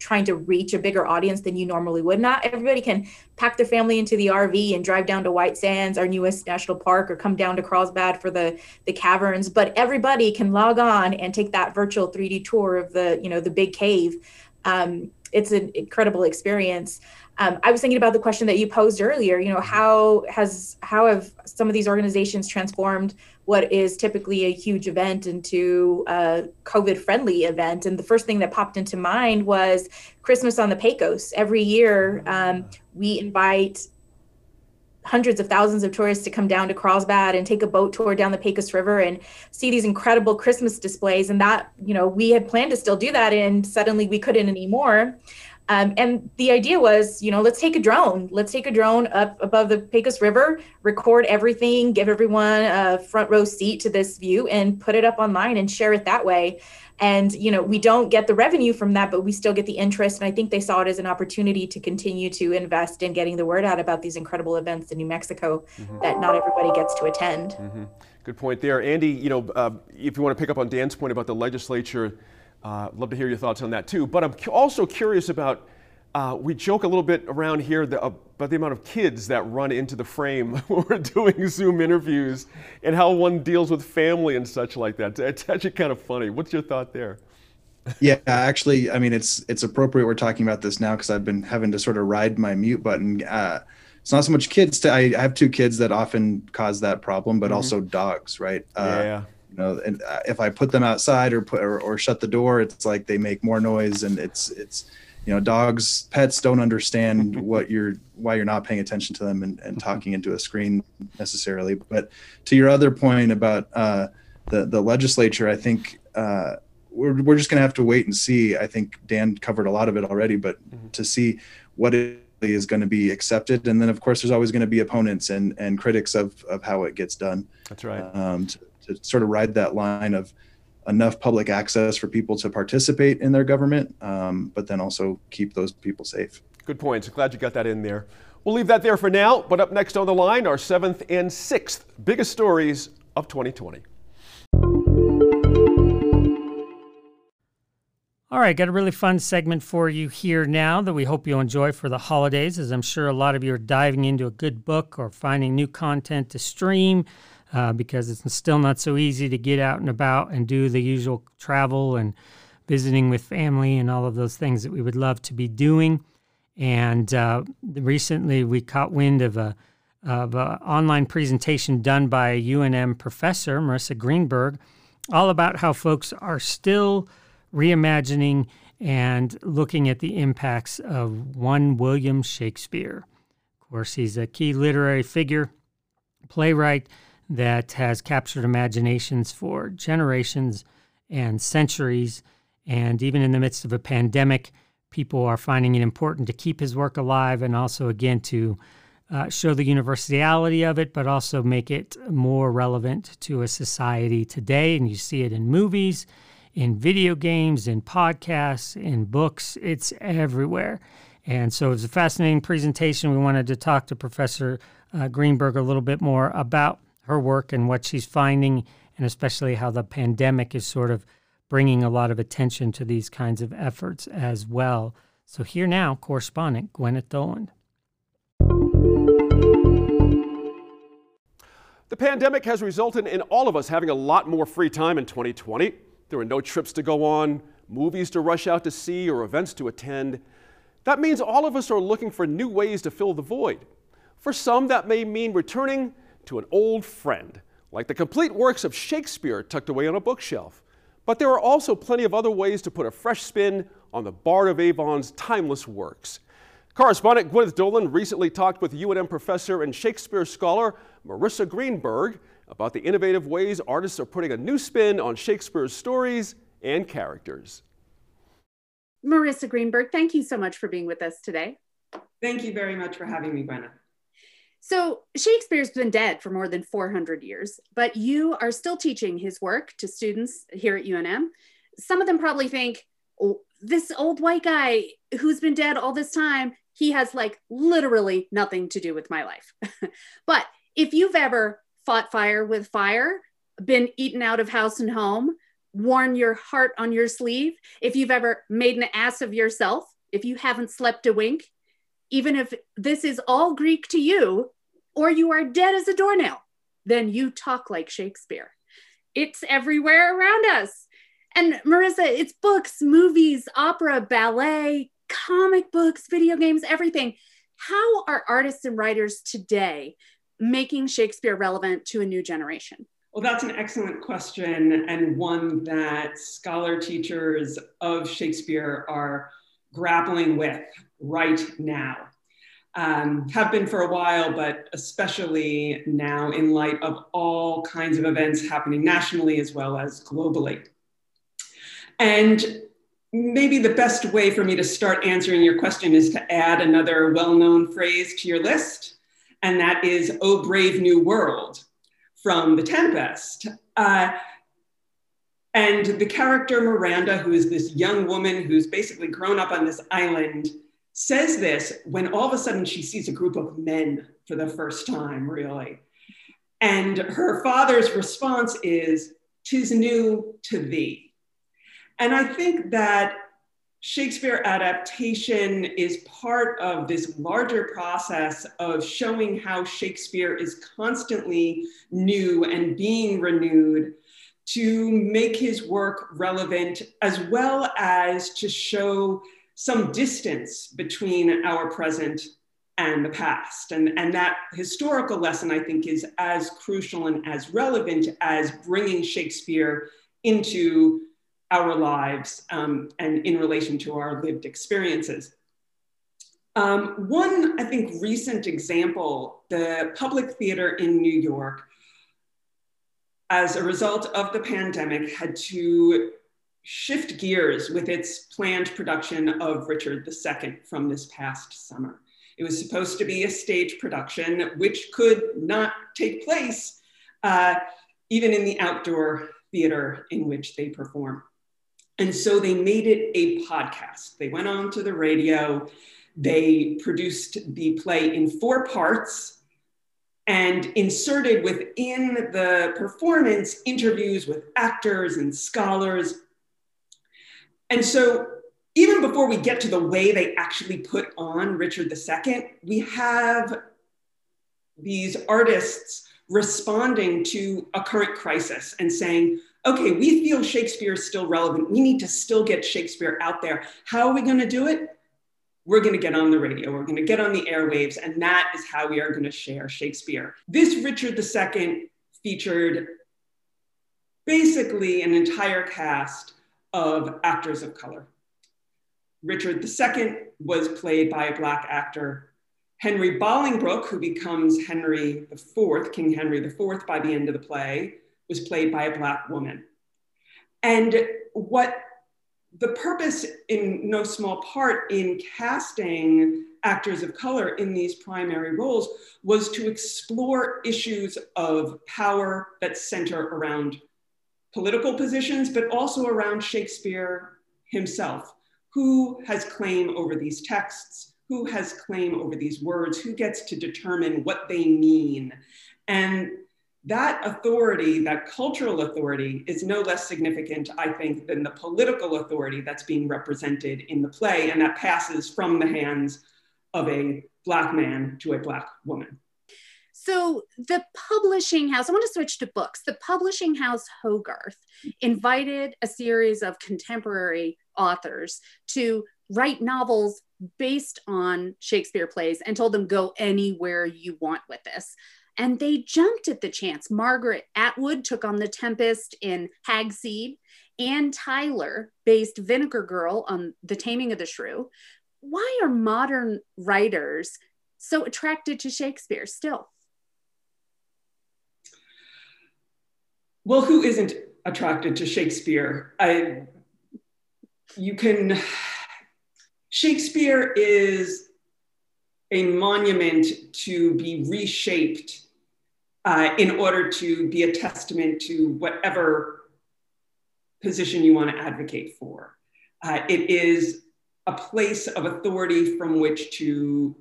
trying to reach a bigger audience than you normally would. Not everybody can pack their family into the RV and drive down to White Sands, our newest national park, or come down to Carlsbad for the the caverns. But everybody can log on and take that virtual 3D tour of the you know the big cave. Um, it's an incredible experience. Um, I was thinking about the question that you posed earlier. You know, how has how have some of these organizations transformed what is typically a huge event into a COVID friendly event? And the first thing that popped into mind was Christmas on the Pecos. Every year, um, we invite hundreds of thousands of tourists to come down to Carlsbad and take a boat tour down the Pecos River and see these incredible Christmas displays. And that, you know, we had planned to still do that, and suddenly we couldn't anymore. Um, and the idea was, you know, let's take a drone. Let's take a drone up above the Pecos River, record everything, give everyone a front row seat to this view, and put it up online and share it that way. And you know, we don't get the revenue from that, but we still get the interest. And I think they saw it as an opportunity to continue to invest in getting the word out about these incredible events in New Mexico mm-hmm. that not everybody gets to attend. Mm-hmm. Good point there, Andy. You know, uh, if you want to pick up on Dan's point about the legislature uh, love to hear your thoughts on that too. But I'm also curious about. Uh, we joke a little bit around here the, about the amount of kids that run into the frame when we're doing Zoom interviews and how one deals with family and such like that. It's actually kind of funny. What's your thought there? yeah, actually, I mean, it's it's appropriate we're talking about this now because I've been having to sort of ride my mute button. Uh, it's not so much kids. To, I, I, have two kids that often cause that problem, but mm-hmm. also dogs, right? Uh, yeah you know and uh, if i put them outside or put or, or, shut the door it's like they make more noise and it's it's you know dogs pets don't understand what you're why you're not paying attention to them and, and talking into a screen necessarily. But to your other point about uh, the the legislature i think uh, we're, we're just going to have to wait and see. I think dan covered a lot of it already but mm-hmm. to see what it is going to be accepted. And then of course there's always going to be opponents and and critics of of how it gets done. That's right. Um, to, to sort of ride that line of enough public access for people to participate in their government, um, but then also keep those people safe. Good points. Glad you got that in there. We'll leave that there for now, but up next on the line, our seventh and sixth biggest stories of 2020. All right, got a really fun segment for you here now that we hope you'll enjoy for the holidays, as I'm sure a lot of you are diving into a good book or finding new content to stream uh, because it's still not so easy to get out and about and do the usual travel and visiting with family and all of those things that we would love to be doing. And uh, recently, we caught wind of a of an online presentation done by a UNM professor, Marissa Greenberg, all about how folks are still reimagining and looking at the impacts of one William Shakespeare. Of course, he's a key literary figure, playwright that has captured imaginations for generations and centuries. And even in the midst of a pandemic, people are finding it important to keep his work alive and also, again, to uh, show the universality of it, but also make it more relevant to a society today. And you see it in movies, in video games, in podcasts, in books. It's everywhere. And so it was a fascinating presentation. We wanted to talk to Professor uh, Greenberg a little bit more about her work and what she's finding, and especially how the pandemic is sort of bringing a lot of attention to these kinds of efforts as well. So, here now, correspondent Gwyneth Doland. The pandemic has resulted in all of us having a lot more free time in 2020. There are no trips to go on, movies to rush out to see, or events to attend. That means all of us are looking for new ways to fill the void. For some, that may mean returning to an old friend, like the complete works of Shakespeare tucked away on a bookshelf. But there are also plenty of other ways to put a fresh spin on the Bard of Avon's timeless works. Correspondent Gwyneth Doland recently talked with UNM professor and Shakespeare scholar Marissa Greenberg about the innovative ways artists are putting a new spin on Shakespeare's stories and characters. Marissa Greenberg, thank you so much for being with us today. Thank you very much for having me, Gwyneth. So, Shakespeare's been dead for more than 400 years, but you are still teaching his work to students here at UNM. Some of them probably think, oh, this old white guy who's been dead all this time, he has like literally nothing to do with my life. but if you've ever fought fire with fire, been eaten out of house and home, worn your heart on your sleeve, if you've ever made an ass of yourself, if you haven't slept a wink, even if this is all Greek to you, or you are dead as a doornail, then you talk like Shakespeare. It's everywhere around us. And Marissa, it's books, movies, opera, ballet, comic books, video games, everything. How are artists and writers today making Shakespeare relevant to a new generation? Well, that's an excellent question, and one that scholar teachers of Shakespeare are grappling with right now. Um, have been for a while, but especially now in light of all kinds of events happening nationally as well as globally. And maybe the best way for me to start answering your question is to add another well known phrase to your list, and that is, Oh, brave new world from The Tempest. Uh, and the character Miranda, who is this young woman who's basically grown up on this island, says this when all of a sudden she sees a group of men for the first time, really. And her father's response is, Tis new to thee. And I think that Shakespeare adaptation is part of this larger process of showing how Shakespeare is constantly new and being renewed to make his work relevant, as well as to show some distance between our present and the past. And, and that historical lesson, I think, is as crucial and as relevant as bringing Shakespeare into our lives um, and in relation to our lived experiences. Um, one, I think, recent example the Public Theater in New York as a result of the pandemic, had to shift gears with its planned production of Richard II from this past summer. It was supposed to be a stage production, which could not take place uh, even in the outdoor theater in which they perform. And so they made it a podcast. They went on to the radio, they produced the play in four parts and inserted within the performance interviews with actors and scholars. And so, even before we get to the way they actually put on Richard II, we have these artists responding to a current crisis and saying, okay, we feel Shakespeare is still relevant. We need to still get Shakespeare out there. How are we going to do it? we're going to get on the radio, we're going to get on the airwaves, and that is how we are going to share Shakespeare. This Richard II featured basically an entire cast of actors of color. Richard II was played by a Black actor. Henry Bolingbroke, who becomes Henry IV, King Henry IV by the end of the play, was played by a Black woman. And what the purpose, in no small part, in casting actors of color in these primary roles was to explore issues of power that center around political positions, but also around Shakespeare himself. Who has claim over these texts? Who has claim over these words? Who gets to determine what they mean? And that authority, that cultural authority, is no less significant, I think, than the political authority that's being represented in the play, and that passes from the hands of a Black man to a Black woman. So, the publishing house, I want to switch to books. The publishing house Hogarth invited a series of contemporary authors to write novels based on Shakespeare plays and told them, go anywhere you want with this. And they jumped at the chance. Margaret Atwood took on The Tempest in Hagseed. Anne Tyler based Vinegar Girl on The Taming of the Shrew. Why are modern writers so attracted to Shakespeare still? Well, who isn't attracted to Shakespeare? I, you can, Shakespeare is a monument to be reshaped uh, in order to be a testament to whatever position you want to advocate for. Uh, it is a place of authority from which to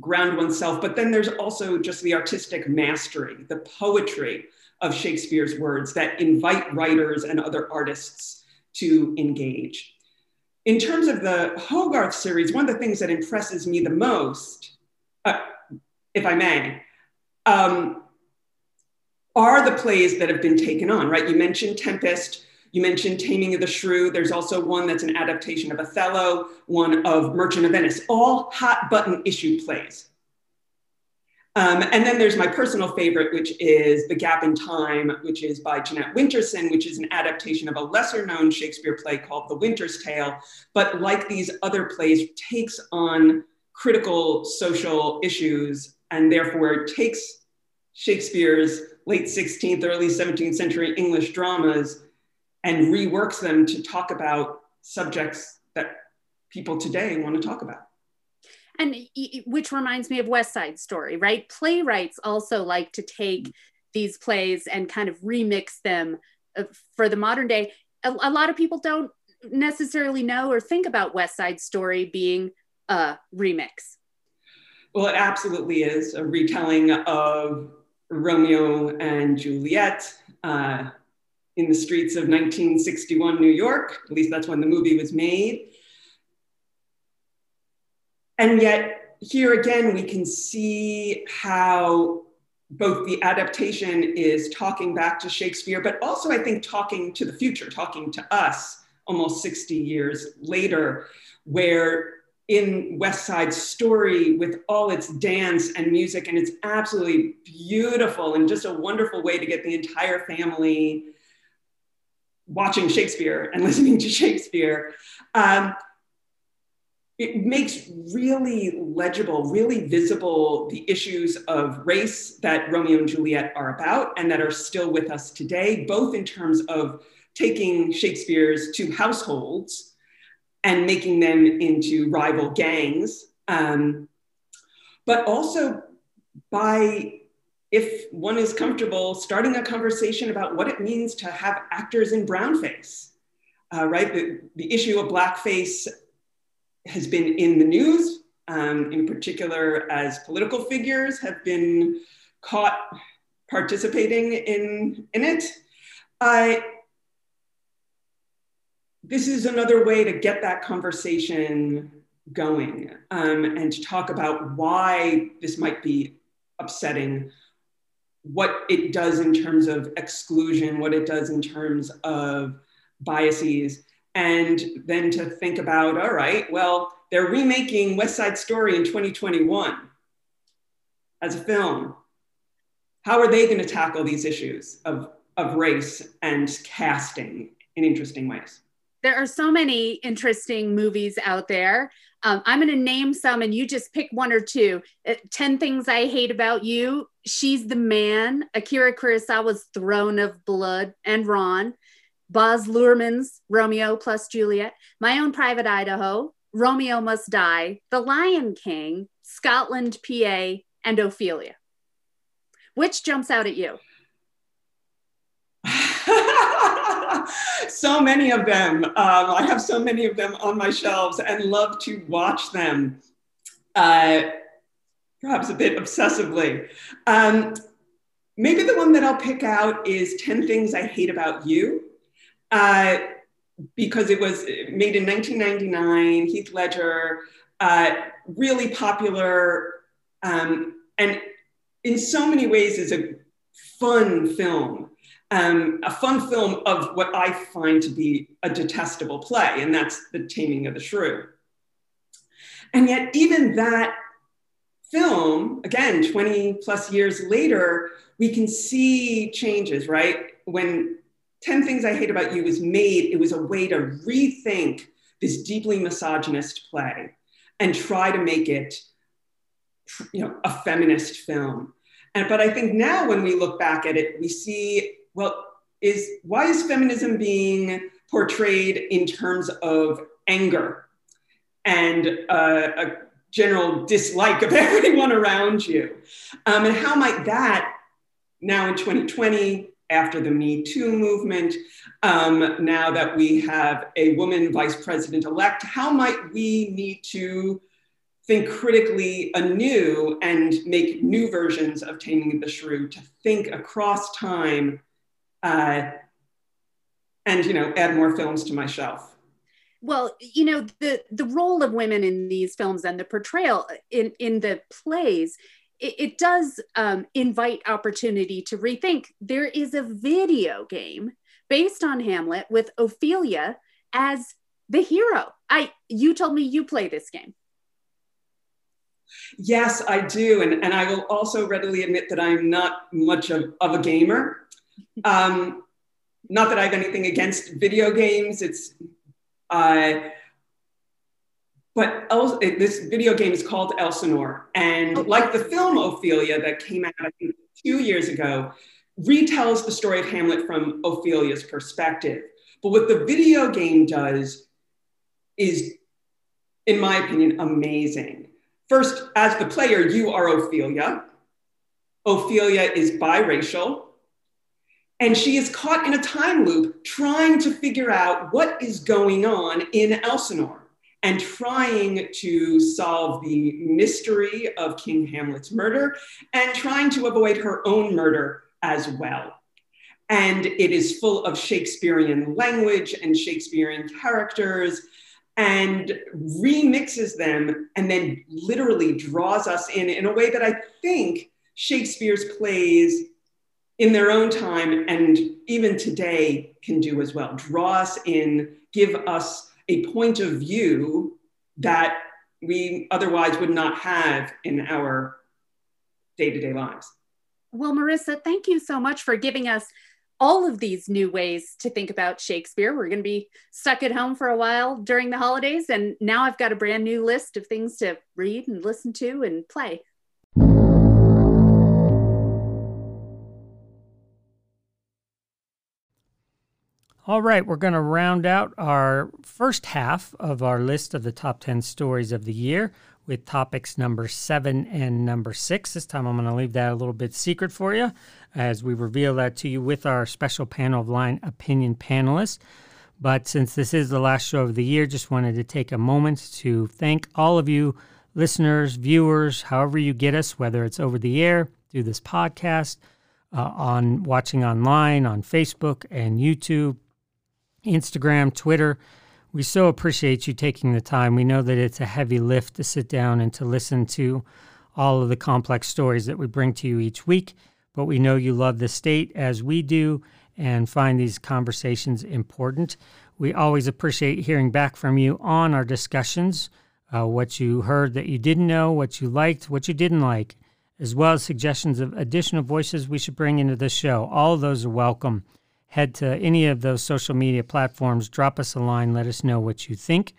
ground oneself, but then there's also just the artistic mastery, the poetry of Shakespeare's words that invite writers and other artists to engage. In terms of the Hogarth series, one of the things that impresses me the most, uh, if I may, um, are the plays that have been taken on, right? You mentioned Tempest, you mentioned Taming of the Shrew. There's also one that's an adaptation of Othello, one of Merchant of Venice, all hot button issue plays. Um, and then there's my personal favorite, which is The Gap in Time, which is by Jeanette Winterson, which is an adaptation of a lesser known Shakespeare play called The Winter's Tale. But like these other plays, takes on critical social issues and therefore takes Shakespeare's late 16th, early 17th century English dramas and reworks them to talk about subjects that people today want to talk about and which reminds me of west side story right? Playwrights also like to take these plays and kind of remix them uh, for the modern day. A, a lot of people don't necessarily know or think about west side story being a remix. Well it absolutely is a retelling of romeo and juliet uh, in the streets of 1961 new york. At least that's when the movie was made and yet, here again, we can see how both the adaptation is talking back to Shakespeare, but also, I think, talking to the future, talking to us almost 60 years later, where in West Side Story, with all its dance and music, and it's absolutely beautiful and just a wonderful way to get the entire family watching Shakespeare and listening to Shakespeare. Um, it makes really legible, really visible the issues of race that Romeo and Juliet are about and that are still with us today, both in terms of taking Shakespeare's two households and making them into rival gangs, um, but also by, if one is comfortable, starting a conversation about what it means to have actors in brownface. Uh, right, the, the issue of blackface has been in the news, um, in particular, as political figures have been caught participating in, in it. This is another way to get that conversation going um, and to talk about why this might be upsetting, what it does in terms of exclusion, what it does in terms of biases and then to think about all right well they're remaking west side story in 2021 as a film how are they going to tackle these issues of of race and casting in interesting ways. There are so many interesting movies out there. Um, I'm going to name some and you just pick one or two. Uh, 10 Things I Hate About You, She's the Man, Akira Kurosawa's Throne of Blood and Ran, Baz Luhrmann's Romeo plus Juliet, My Own Private Idaho, Romeo Must Die, The Lion King, Scotland, PA, and Ophelia. Which jumps out at you? so many of them. Um, I have so many of them on my shelves and love to watch them, uh, perhaps a bit obsessively. Um, maybe the one that I'll pick out is 10 Things I Hate About You. Uh, because it was made in 1999, Heath Ledger, uh, really popular, um, and in so many ways is a fun film um, a fun film of what I find to be a detestable play, and that's The Taming of the Shrew. And yet, even that film, again, 20 plus years later, we can see changes, right? When 10 Things I Hate About You was made, it was a way to rethink this deeply misogynist play and try to make it you know, a feminist film. And, but I think now when we look back at it, we see well, is why is feminism being portrayed in terms of anger and uh, a general dislike of everyone around you? Um, and how might that now in 2020, after the Me Too movement, um, now that we have a woman vice president elect, how might we need to think critically anew and make new versions of Taming the Shrew to think across time uh, and you know add more films to my shelf? Well you know the the role of women in these films and the portrayal in in the plays it, it does um, invite opportunity to rethink there is a video game based on hamlet with ophelia as the hero i you told me you play this game Yes, I do. And, and I will also readily admit that I'm not much of, of a gamer. Um, not that I have anything against video games. It's, uh, but El- this video game is called Elsinore. And like the film Ophelia that came out, I think, two years ago, retells the story of Hamlet from Ophelia's perspective. But what the video game does is, in my opinion, amazing. First, as the player, you are Ophelia. Ophelia is biracial. And she is caught in a time loop trying to figure out what is going on in Elsinore and trying to solve the mystery of King Hamlet's murder and trying to avoid her own murder as well. And it is full of Shakespearean language and Shakespearean characters and remixes them and then literally draws us in in a way that I think Shakespeare's plays in their own time and even today can do as well draw us in give us a point of view that we otherwise would not have in our day-to-day lives well marissa thank you so much for giving us all of these new ways to think about Shakespeare. We're going to be stuck at home for a while during the holidays, and now I've got a brand new list of things to read and listen to and play. All right, we're going to round out our first half of our list of the top 10 stories of the year with topics number seven and number six. This time I'm going to leave that a little bit secret for you as we reveal that to you with our special panel of line opinion panelists. But since this is the last show of the year, just wanted to take a moment to thank all of you listeners, viewers, however you get us, whether it's over the air, through this podcast, uh, on watching online, on Facebook and YouTube Instagram, Twitter. We so appreciate you taking the time. We know that it's a heavy lift to sit down and to listen to all of the complex stories that we bring to you each week, but we know you love the state as we do and find these conversations important. We always appreciate hearing back from you on our discussions, uh, what you heard that you didn't know, what you liked, what you didn't like, as well as suggestions of additional voices we should bring into the show. All of those are welcome. Head to any of those social media platforms, drop us a line, let us know what you think.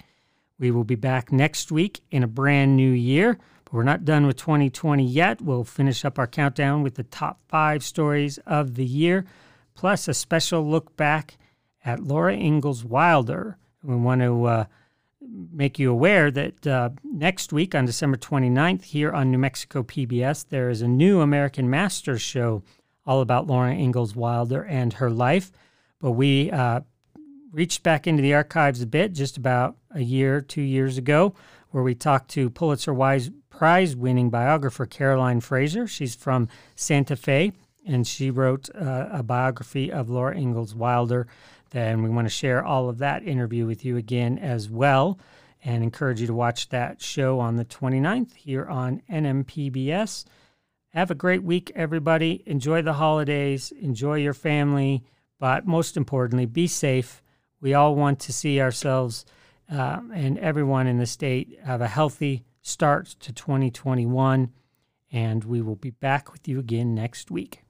We will be back next week in a brand new year, but we're not done with 2020 yet. We'll finish up our countdown with the top five stories of the year, plus a special look back at Laura Ingalls Wilder. We want to uh, make you aware that uh, next week on December 29th, here on New Mexico PBS, there is a new American Masters show all about Laura Ingalls Wilder and her life. But we uh, reached back into the archives a bit, just about a year, two years ago, where we talked to Pulitzer Prize winning biographer Caroline Fraser. She's from Santa Fe, and she wrote uh, a biography of Laura Ingalls Wilder. And we want to share all of that interview with you again as well and encourage you to watch that show on the 29th here on NMPBS. Have a great week, everybody. Enjoy the holidays, enjoy your family, but most importantly, be safe. We all want to see ourselves uh, and everyone in the state have a healthy start to 2021. And we will be back with you again next week.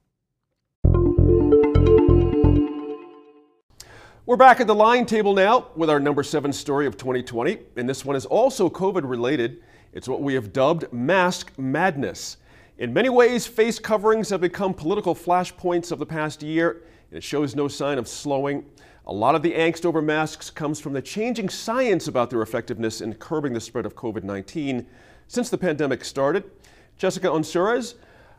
We're back at the line table now with our number seven story of 2020, and this one is also COVID related. It's what we have dubbed mask madness. In many ways, face coverings have become political flashpoints of the past year, and it shows no sign of slowing. A lot of the angst over masks comes from the changing science about their effectiveness in curbing the spread of COVID 19 since the pandemic started. Jessica Onsurez,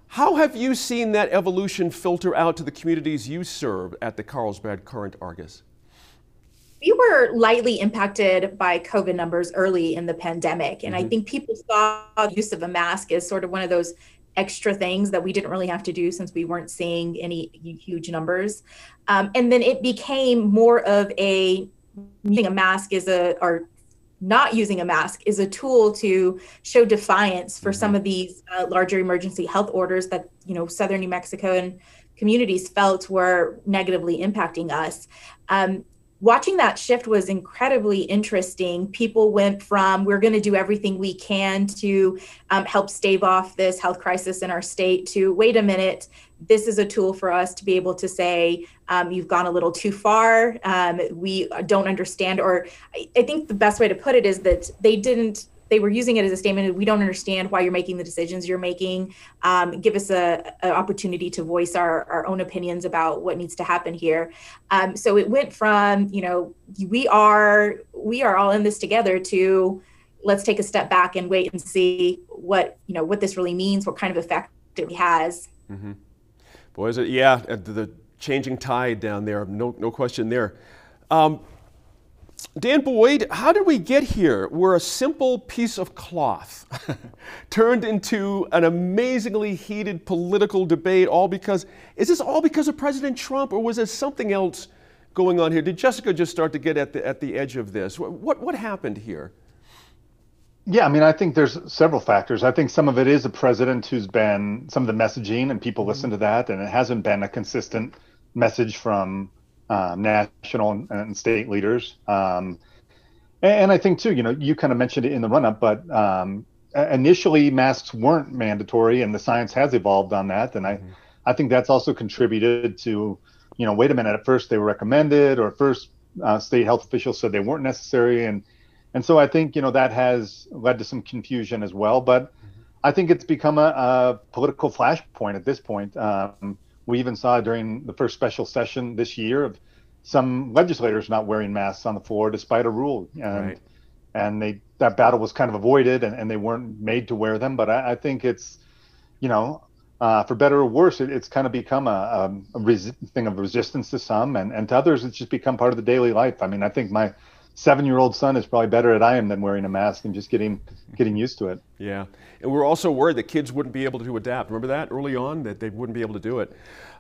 how have you seen that evolution filter out to the communities you serve at the Carlsbad Current Argus? we were lightly impacted by COVID numbers early in the pandemic. And mm-hmm. I think people saw the use of a mask as sort of one of those extra things that we didn't really have to do since we weren't seeing any huge numbers. Um, and then it became more of a using a mask is a, or not using a mask is a tool to show defiance for mm-hmm. some of these uh, larger emergency health orders that, you know, Southern New Mexico and communities felt were negatively impacting us. Um, watching that shift was incredibly interesting. People went from we're going to do everything we can to um, help stave off this health crisis in our state to wait a minute, this is a tool for us to be able to say um, you've gone a little too far. Um, we don't understand, or I, I think the best way to put it is that they didn't they were using it as a statement we don't understand why you're making the decisions you're making. Um, give us a, a, opportunity to voice our, our own opinions about what needs to happen here. Um, so it went from you know we are we are all in this together to let's take a step back and wait and see what you know what this really means what kind of effect it has. Mm-hmm. boy is it yeah the changing tide down there no, no question there. Um, Dan Boyd, how did we get here? We're a simple piece of cloth turned into an amazingly heated political debate, all because, is this all because of President Trump or was there something else going on here? Did Jessica just start to get at the, at the edge of this? What, what happened here? Yeah, I mean, I think there's several factors. I think some of it is a president who's been some of the messaging and people mm-hmm. listen to that, and it hasn't been a consistent message from um, national and state leaders. Um, and, I think too, you know, you kind of mentioned it in the run-up, but um, initially masks weren't mandatory, and the science has evolved on that. And I, mm-hmm. I think that's also contributed to, you know, wait a minute. At first they were recommended, or first uh, state health officials said they weren't necessary, and and so I think you know that has led to some confusion as well. But mm-hmm. I think it's become a, a political flashpoint at this point. Um, we even saw during the first special session this year of some legislators not wearing masks on the floor despite a rule, and right. and they that battle was kind of avoided, and, and they weren't made to wear them. But I, I think it's, you know, uh, for better or worse, it, it's kind of become a, a, a thing of resistance to some, and, and to others, it's just become part of the daily life. I mean, I think my seven-year-old son is probably better at I am than wearing a mask and just getting getting used to it. Yeah, and we're also worried that kids wouldn't be able to adapt. Remember that early on that they wouldn't be able to do it.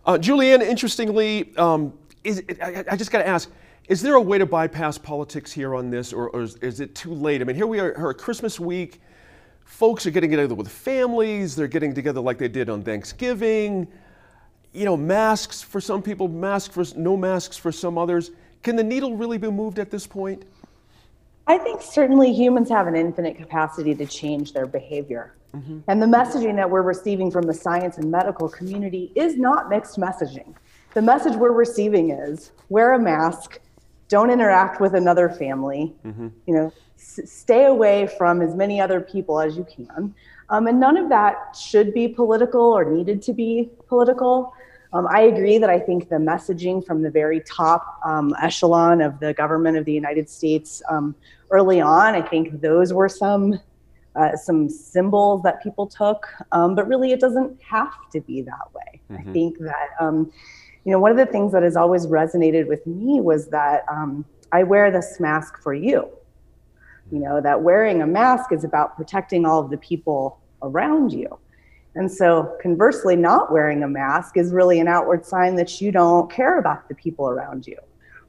Uh, Julianne, interestingly, um, is I, I just got to ask. Is there a way to bypass politics here on this, or, or is, is, it too late? I mean, here we are, are Christmas week. Folks are getting together with families. They're getting together like they did on Thanksgiving. You know, masks for some people, masks for no masks for some others can the needle really be moved at this point? I think certainly humans have an infinite capacity to change their behavior. Mm-hmm. And the messaging that we're receiving from the science and medical community is not mixed messaging. The message we're receiving is wear a mask, don't interact with another family, mm-hmm. you know, s- stay away from as many other people as you can. Um, and none of that should be political or needed to be political. Um, I agree that I think the messaging from the very top um, echelon of the government of the United States um, early on, I think those were some uh, some symbols that people took, um, but really it doesn't have to be that way. Mm-hmm. I think that um, you know one of the things that has always resonated with me was that um, I wear this mask for you. You know that wearing a mask is about protecting all of the people around you. And so, conversely, not wearing a mask is really an outward sign that you don't care about the people around you.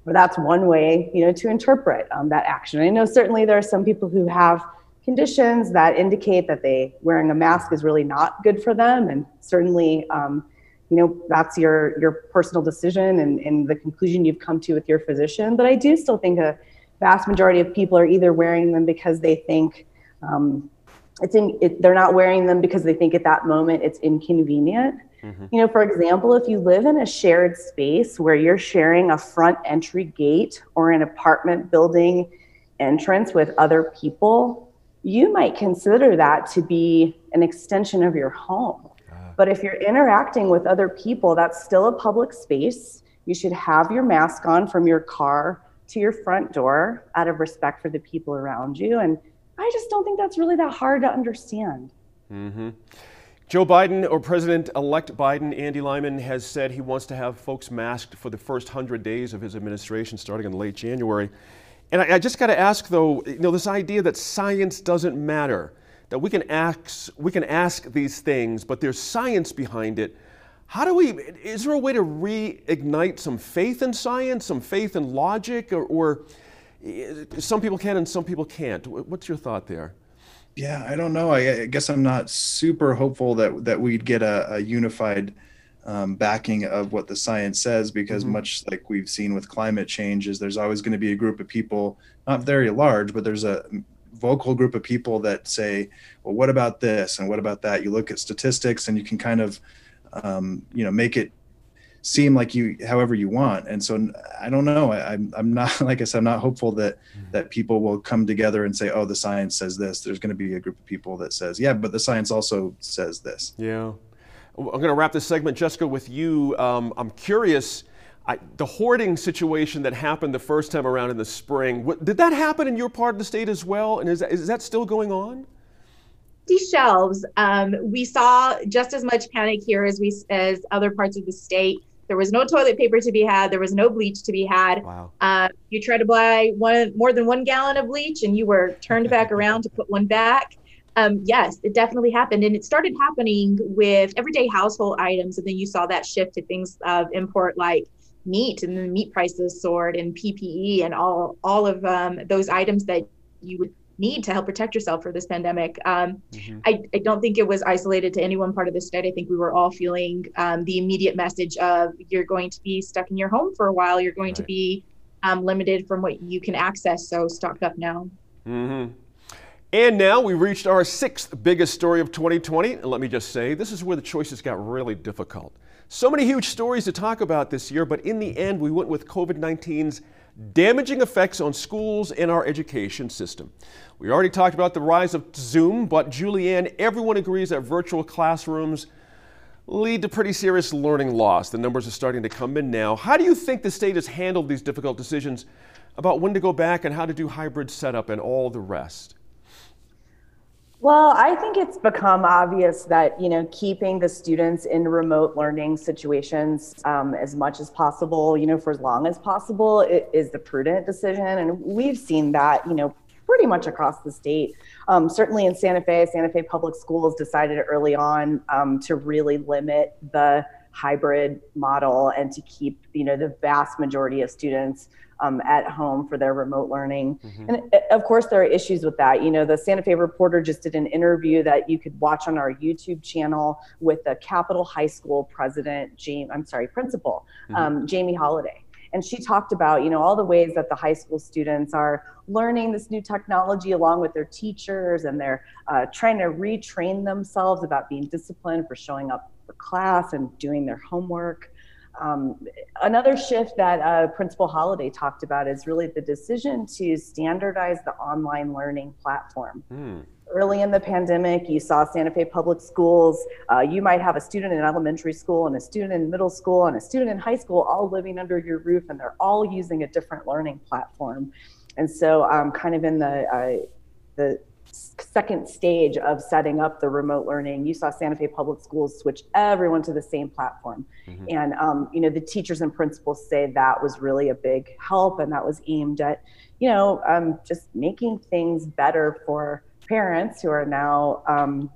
Or that's one way, you know, to interpret um, that action. I know certainly there are some people who have conditions that indicate that they wearing a mask is really not good for them, and certainly, um, you know, that's your your personal decision and, and the conclusion you've come to with your physician. But I do still think a vast majority of people are either wearing them because they think um, it's in it, they're not wearing them because they think at that moment it's inconvenient mm-hmm. you know for example if you live in a shared space where you're sharing a front entry gate or an apartment building entrance with other people you might consider that to be an extension of your home uh. but if you're interacting with other people that's still a public space you should have your mask on from your car to your front door out of respect for the people around you and I just don't think that's really that hard to understand. Mm-hmm. Joe Biden or President elect Biden, Andy Lyman, has said he wants to have folks masked for the first 100 days of his administration starting in late January. And I, I just got to ask, though, you know, this idea that science doesn't matter, that we can, ask, we can ask these things, but there's science behind it. How do we, is there a way to reignite some faith in science, some faith in logic, or, or some people can and some people can't. What's your thought there? Yeah, I don't know. I, I guess I'm not super hopeful that that we'd get a, a unified um, backing of what the science says, because mm-hmm. much like we've seen with climate change, is there's always going to be a group of people, not very large, but there's a vocal group of people that say, well, what about this and what about that? You look at statistics and you can kind of, um, you know, make it seem like you however you want. And so i don't know. I, am I'm not like i said i'm not hopeful that mm-hmm. that people will come together and say oh the science says this. There's going to be a group of people that says yeah but the science also says this. Yeah. I'm going to wrap this segment jessica with you. Um, i'm curious I, the hoarding situation that happened the first time around in the spring what, did that happen in your part of the state as well? And is that, is that still going on these shelves um, we saw just as much panic here as we as other parts of the state there was no toilet paper to be had. There was no bleach to be had. Wow. Uh, you tried to buy one more than one gallon of bleach, and you were turned back around to put one back. Um, yes, it definitely happened, and it started happening with everyday household items, and then you saw that shift to things of import like meat, and the meat prices soared, and PPE, and all all of um, those items that you would need to help protect yourself for this pandemic. Um, mm-hmm. I, I, don't think it was isolated to any one part of the state. I think we were all feeling um, the immediate message of you're going to be stuck in your home for a while. You're going right. to be um, limited from what you can access. So stock up now. Mm-hmm. And now we reached our sixth biggest story of 2020. And let me just say, this is where the choices got really difficult. So many huge stories to talk about this year, but in the end, we went with COVID 19's damaging effects on schools and our education system. We already talked about the rise of Zoom, but Julianne, everyone agrees that virtual classrooms lead to pretty serious learning loss. The numbers are starting to come in now. How do you think the state has handled these difficult decisions about when to go back and how to do hybrid setup and all the rest? Well, I think it's become obvious that you know keeping the students in remote learning situations um, as much as possible, you know, for as long as possible, is the prudent decision, and we've seen that you know pretty much across the state. Um, certainly in Santa Fe, Santa Fe Public Schools decided early on um, to really limit the hybrid model and to keep you know the vast majority of students um, at home for their remote learning. Mm-hmm. And uh, of course, there are issues with that. You know, the Santa Fe Reporter just did an interview that you could watch on our YouTube channel with the Capital High School president, James, I'm sorry, principal, mm-hmm. um, Jamie Holiday. and she talked about you know all the ways that the high school students are learning this new technology along with their teachers and they're uh, trying to retrain themselves about being disciplined for showing up for class and doing their homework um, another shift that uh, Principal Holliday talked about is really the decision to standardize the online learning platform. Mm. Early in the pandemic, you saw Santa Fe Public Schools. Uh, you might have a student in elementary school and a student in middle school and a student in high school all living under your roof, and they're all using a different learning platform. And so, um, kind of in the uh, the second stage of setting up the remote learning, you saw Santa Fe Public Schools switch everyone to the same platform. Mm-hmm. And, um, you know, the teachers and principals say that was really a big help and that was aimed at, you know, um, just making things better for parents who are now um,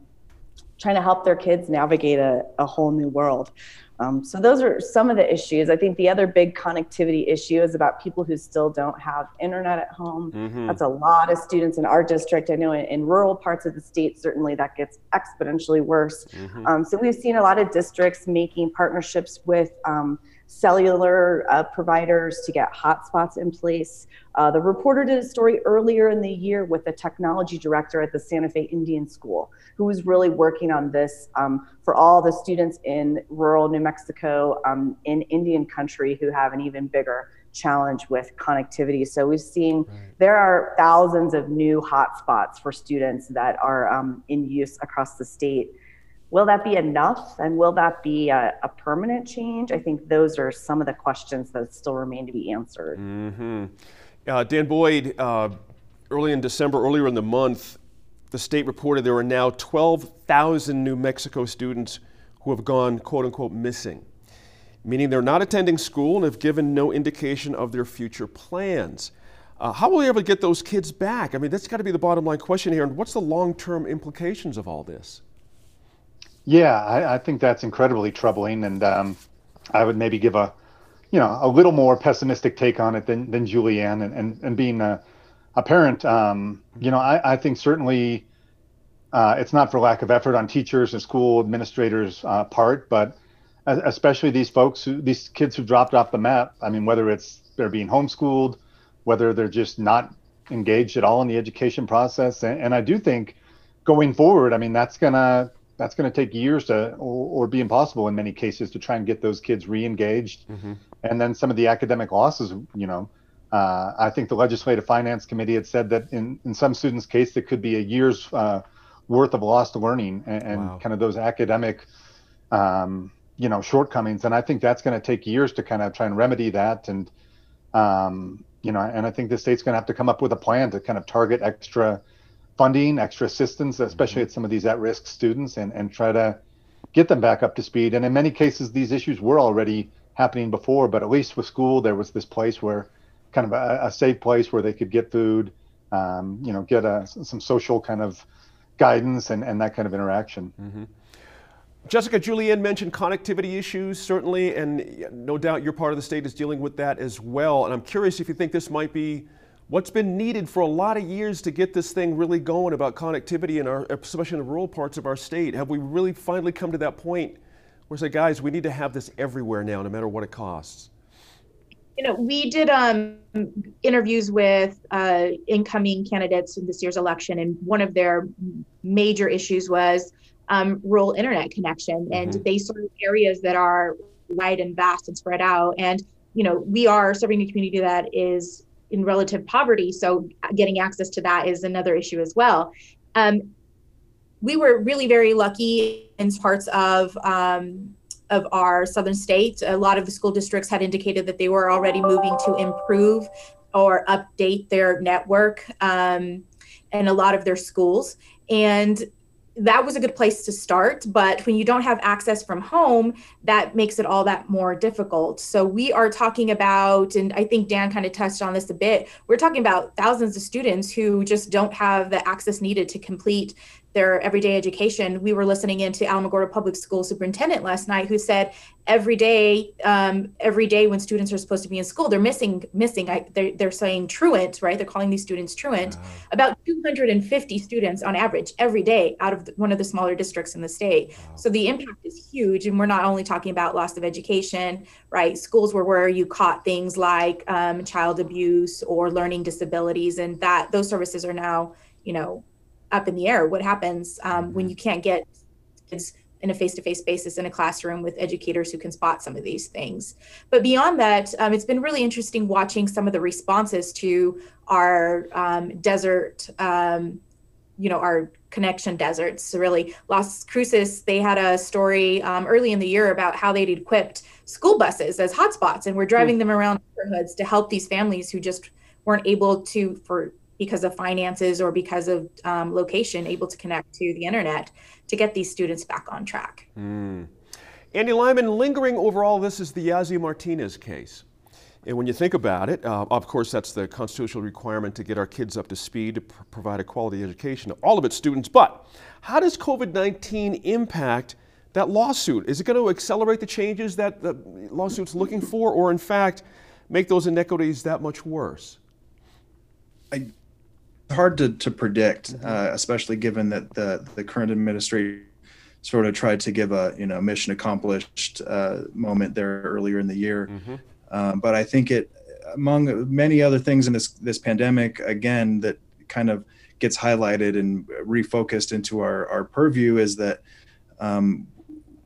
trying to help their kids navigate a, a whole new world. Um, so those are some of the issues. I think the other big connectivity issue is about people who still don't have internet at home. Mm-hmm. That's a lot of students in our district. I know in, in, rural parts of the state, certainly that gets exponentially worse. Mm-hmm. Um, so we've seen a lot of districts making partnerships with um, cellular uh, providers to get hotspots in place. Uh, the reporter did a story earlier in the year with the technology director at the Santa Fe Indian School, who was really working on this um, for all the students in rural New Mexico um, in Indian country who have an even bigger challenge with connectivity. So we've seen right. there are thousands of new hotspots for students that are um, in use across the state. Will that be enough? And will that be a, a, permanent change? I think those are some of the questions that still remain to be answered. Mm-hmm. Uh, Dan Boyd, uh, early in December, earlier in the month, the state reported there are now 12,000 New Mexico students who have gone quote unquote missing, meaning they're not attending school and have given no indication of their future plans. Uh, how will we ever get those kids back? I mean, that's got to be the bottom line question here. And what's the long term implications of all this? Yeah, I, I, think that's incredibly troubling, and um, I would maybe give a, you know, a little more pessimistic take on it than than Julianne, and and, and being a, a parent, um, you know, I, I think certainly uh, it's not for lack of effort on teachers and school administrators' uh, part, but especially these folks, who, these kids who dropped off the map. I mean, whether it's they're being homeschooled, whether they're just not engaged at all in the education process, and, and I do think going forward, I mean, that's gonna that's going to take years to or, or, be impossible in many cases to try and get those kids re-engaged mm-hmm. and then some of the academic losses you know uh, i think the legislative finance committee had said that in, in some students case it could be a year's uh, worth of lost learning and, and wow. kind of those academic um, you know shortcomings and i think that's going to take years to kind of try and remedy that and um, you know and i think the state's going to have to come up with a plan to kind of target extra funding, extra assistance, especially mm-hmm. at some of these at-risk students, and and try to get them back up to speed. And in many cases, these issues were already happening before, but at least with school, there was this place where, kind of a, a safe place where they could get food, um, you know, get a, some social kind of guidance and, and that kind of interaction. Mm-hmm. Jessica, Julianne mentioned connectivity issues, certainly, and no doubt your part of the state is dealing with that as well. And I'm curious if you think this might be what's been needed for a lot of years to get this thing really going about connectivity in our, especially in the rural parts of our state. Have we really finally come to that point where say, guys, we need to have this everywhere now, no matter what it costs? You know, we did um, interviews with uh, incoming candidates in this year's election, and one of their major issues was um, rural internet connection, and mm-hmm. they serve areas that are wide and vast and spread out. And you know, we are serving a community that is in relative poverty. So getting access to that is another issue as well. Um, we were really very lucky in parts of um, of our southern states. A lot of the school districts had indicated that they were already moving to improve or update their network um, in a lot of their schools. And that was a good place to start but when you don't have access from home that makes it all that more difficult. So we are talking about and i think dan kind of touched on this a bit we're talking about thousands of students who just don't have the access needed to complete their everyday education. We were listening into Alamogordo Public School Superintendent last night, who said every day, um, every day when students are supposed to be in school, they're missing, missing. I, they're, they're saying truant, right? They're calling these students truant. Wow. About 250 students on average every day out of one of the smaller districts in the state. Wow. So the impact is huge, and we're not only talking about loss of education, right? Schools were where you caught things like um, child abuse or learning disabilities, and that those services are now, you know up in the air. What happens um, when mm-hmm. you can't get kids in a face-to-face basis in a classroom with educators who can spot some of these things. But beyond that, um, it's been really interesting watching some of the responses to our um, desert, um, you know, our connection deserts. So really, Las Cruces, they had a story um, early in the year about how they'd equipped school buses as hotspots, and we're driving mm. them around neighborhoods to help these families who just weren't able to, for because of finances or because of um, location, able to connect to the internet to get these students back on track. Mm. Andy Lyman, lingering over all this is the Yazzie Martinez case. And when you think about it, uh, of course, that's the constitutional requirement to get our kids up to speed to pr- provide a quality education to all of its students. But how does COVID 19 impact that lawsuit? Is it going to accelerate the changes that the lawsuit's looking for, or in fact, make those inequities that much worse? I, hard to, to predict, mm-hmm. uh, especially given that the, the current administration sort of tried to give a you know mission accomplished uh, moment there earlier in the year. Mm-hmm. Um, but I think it, among many other things in this this pandemic, again that kind of gets highlighted and refocused into our our purview is that um,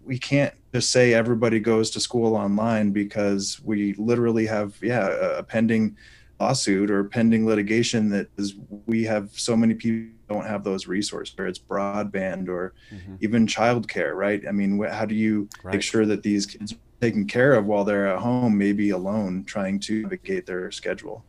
we can't just say everybody goes to school online because we literally have yeah a pending lawsuit or pending litigation that is we have so many people don't have those resources where it's broadband or mm-hmm. even childcare right i mean how do you right. make sure that these kids are taken care of while they're at home maybe alone trying to navigate their schedule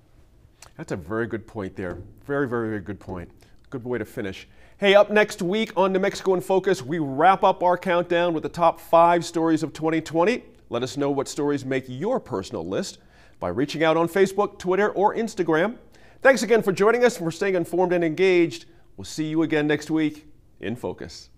that's a very good point there very very, very good point good way to finish Hey, up next week on New Mexico in Focus, we wrap up our countdown with the top five stories of 2020. Let us know what stories make your personal list by reaching out on Facebook, Twitter, or Instagram. Thanks again for joining us and for staying informed and engaged. We'll see you again next week in Focus.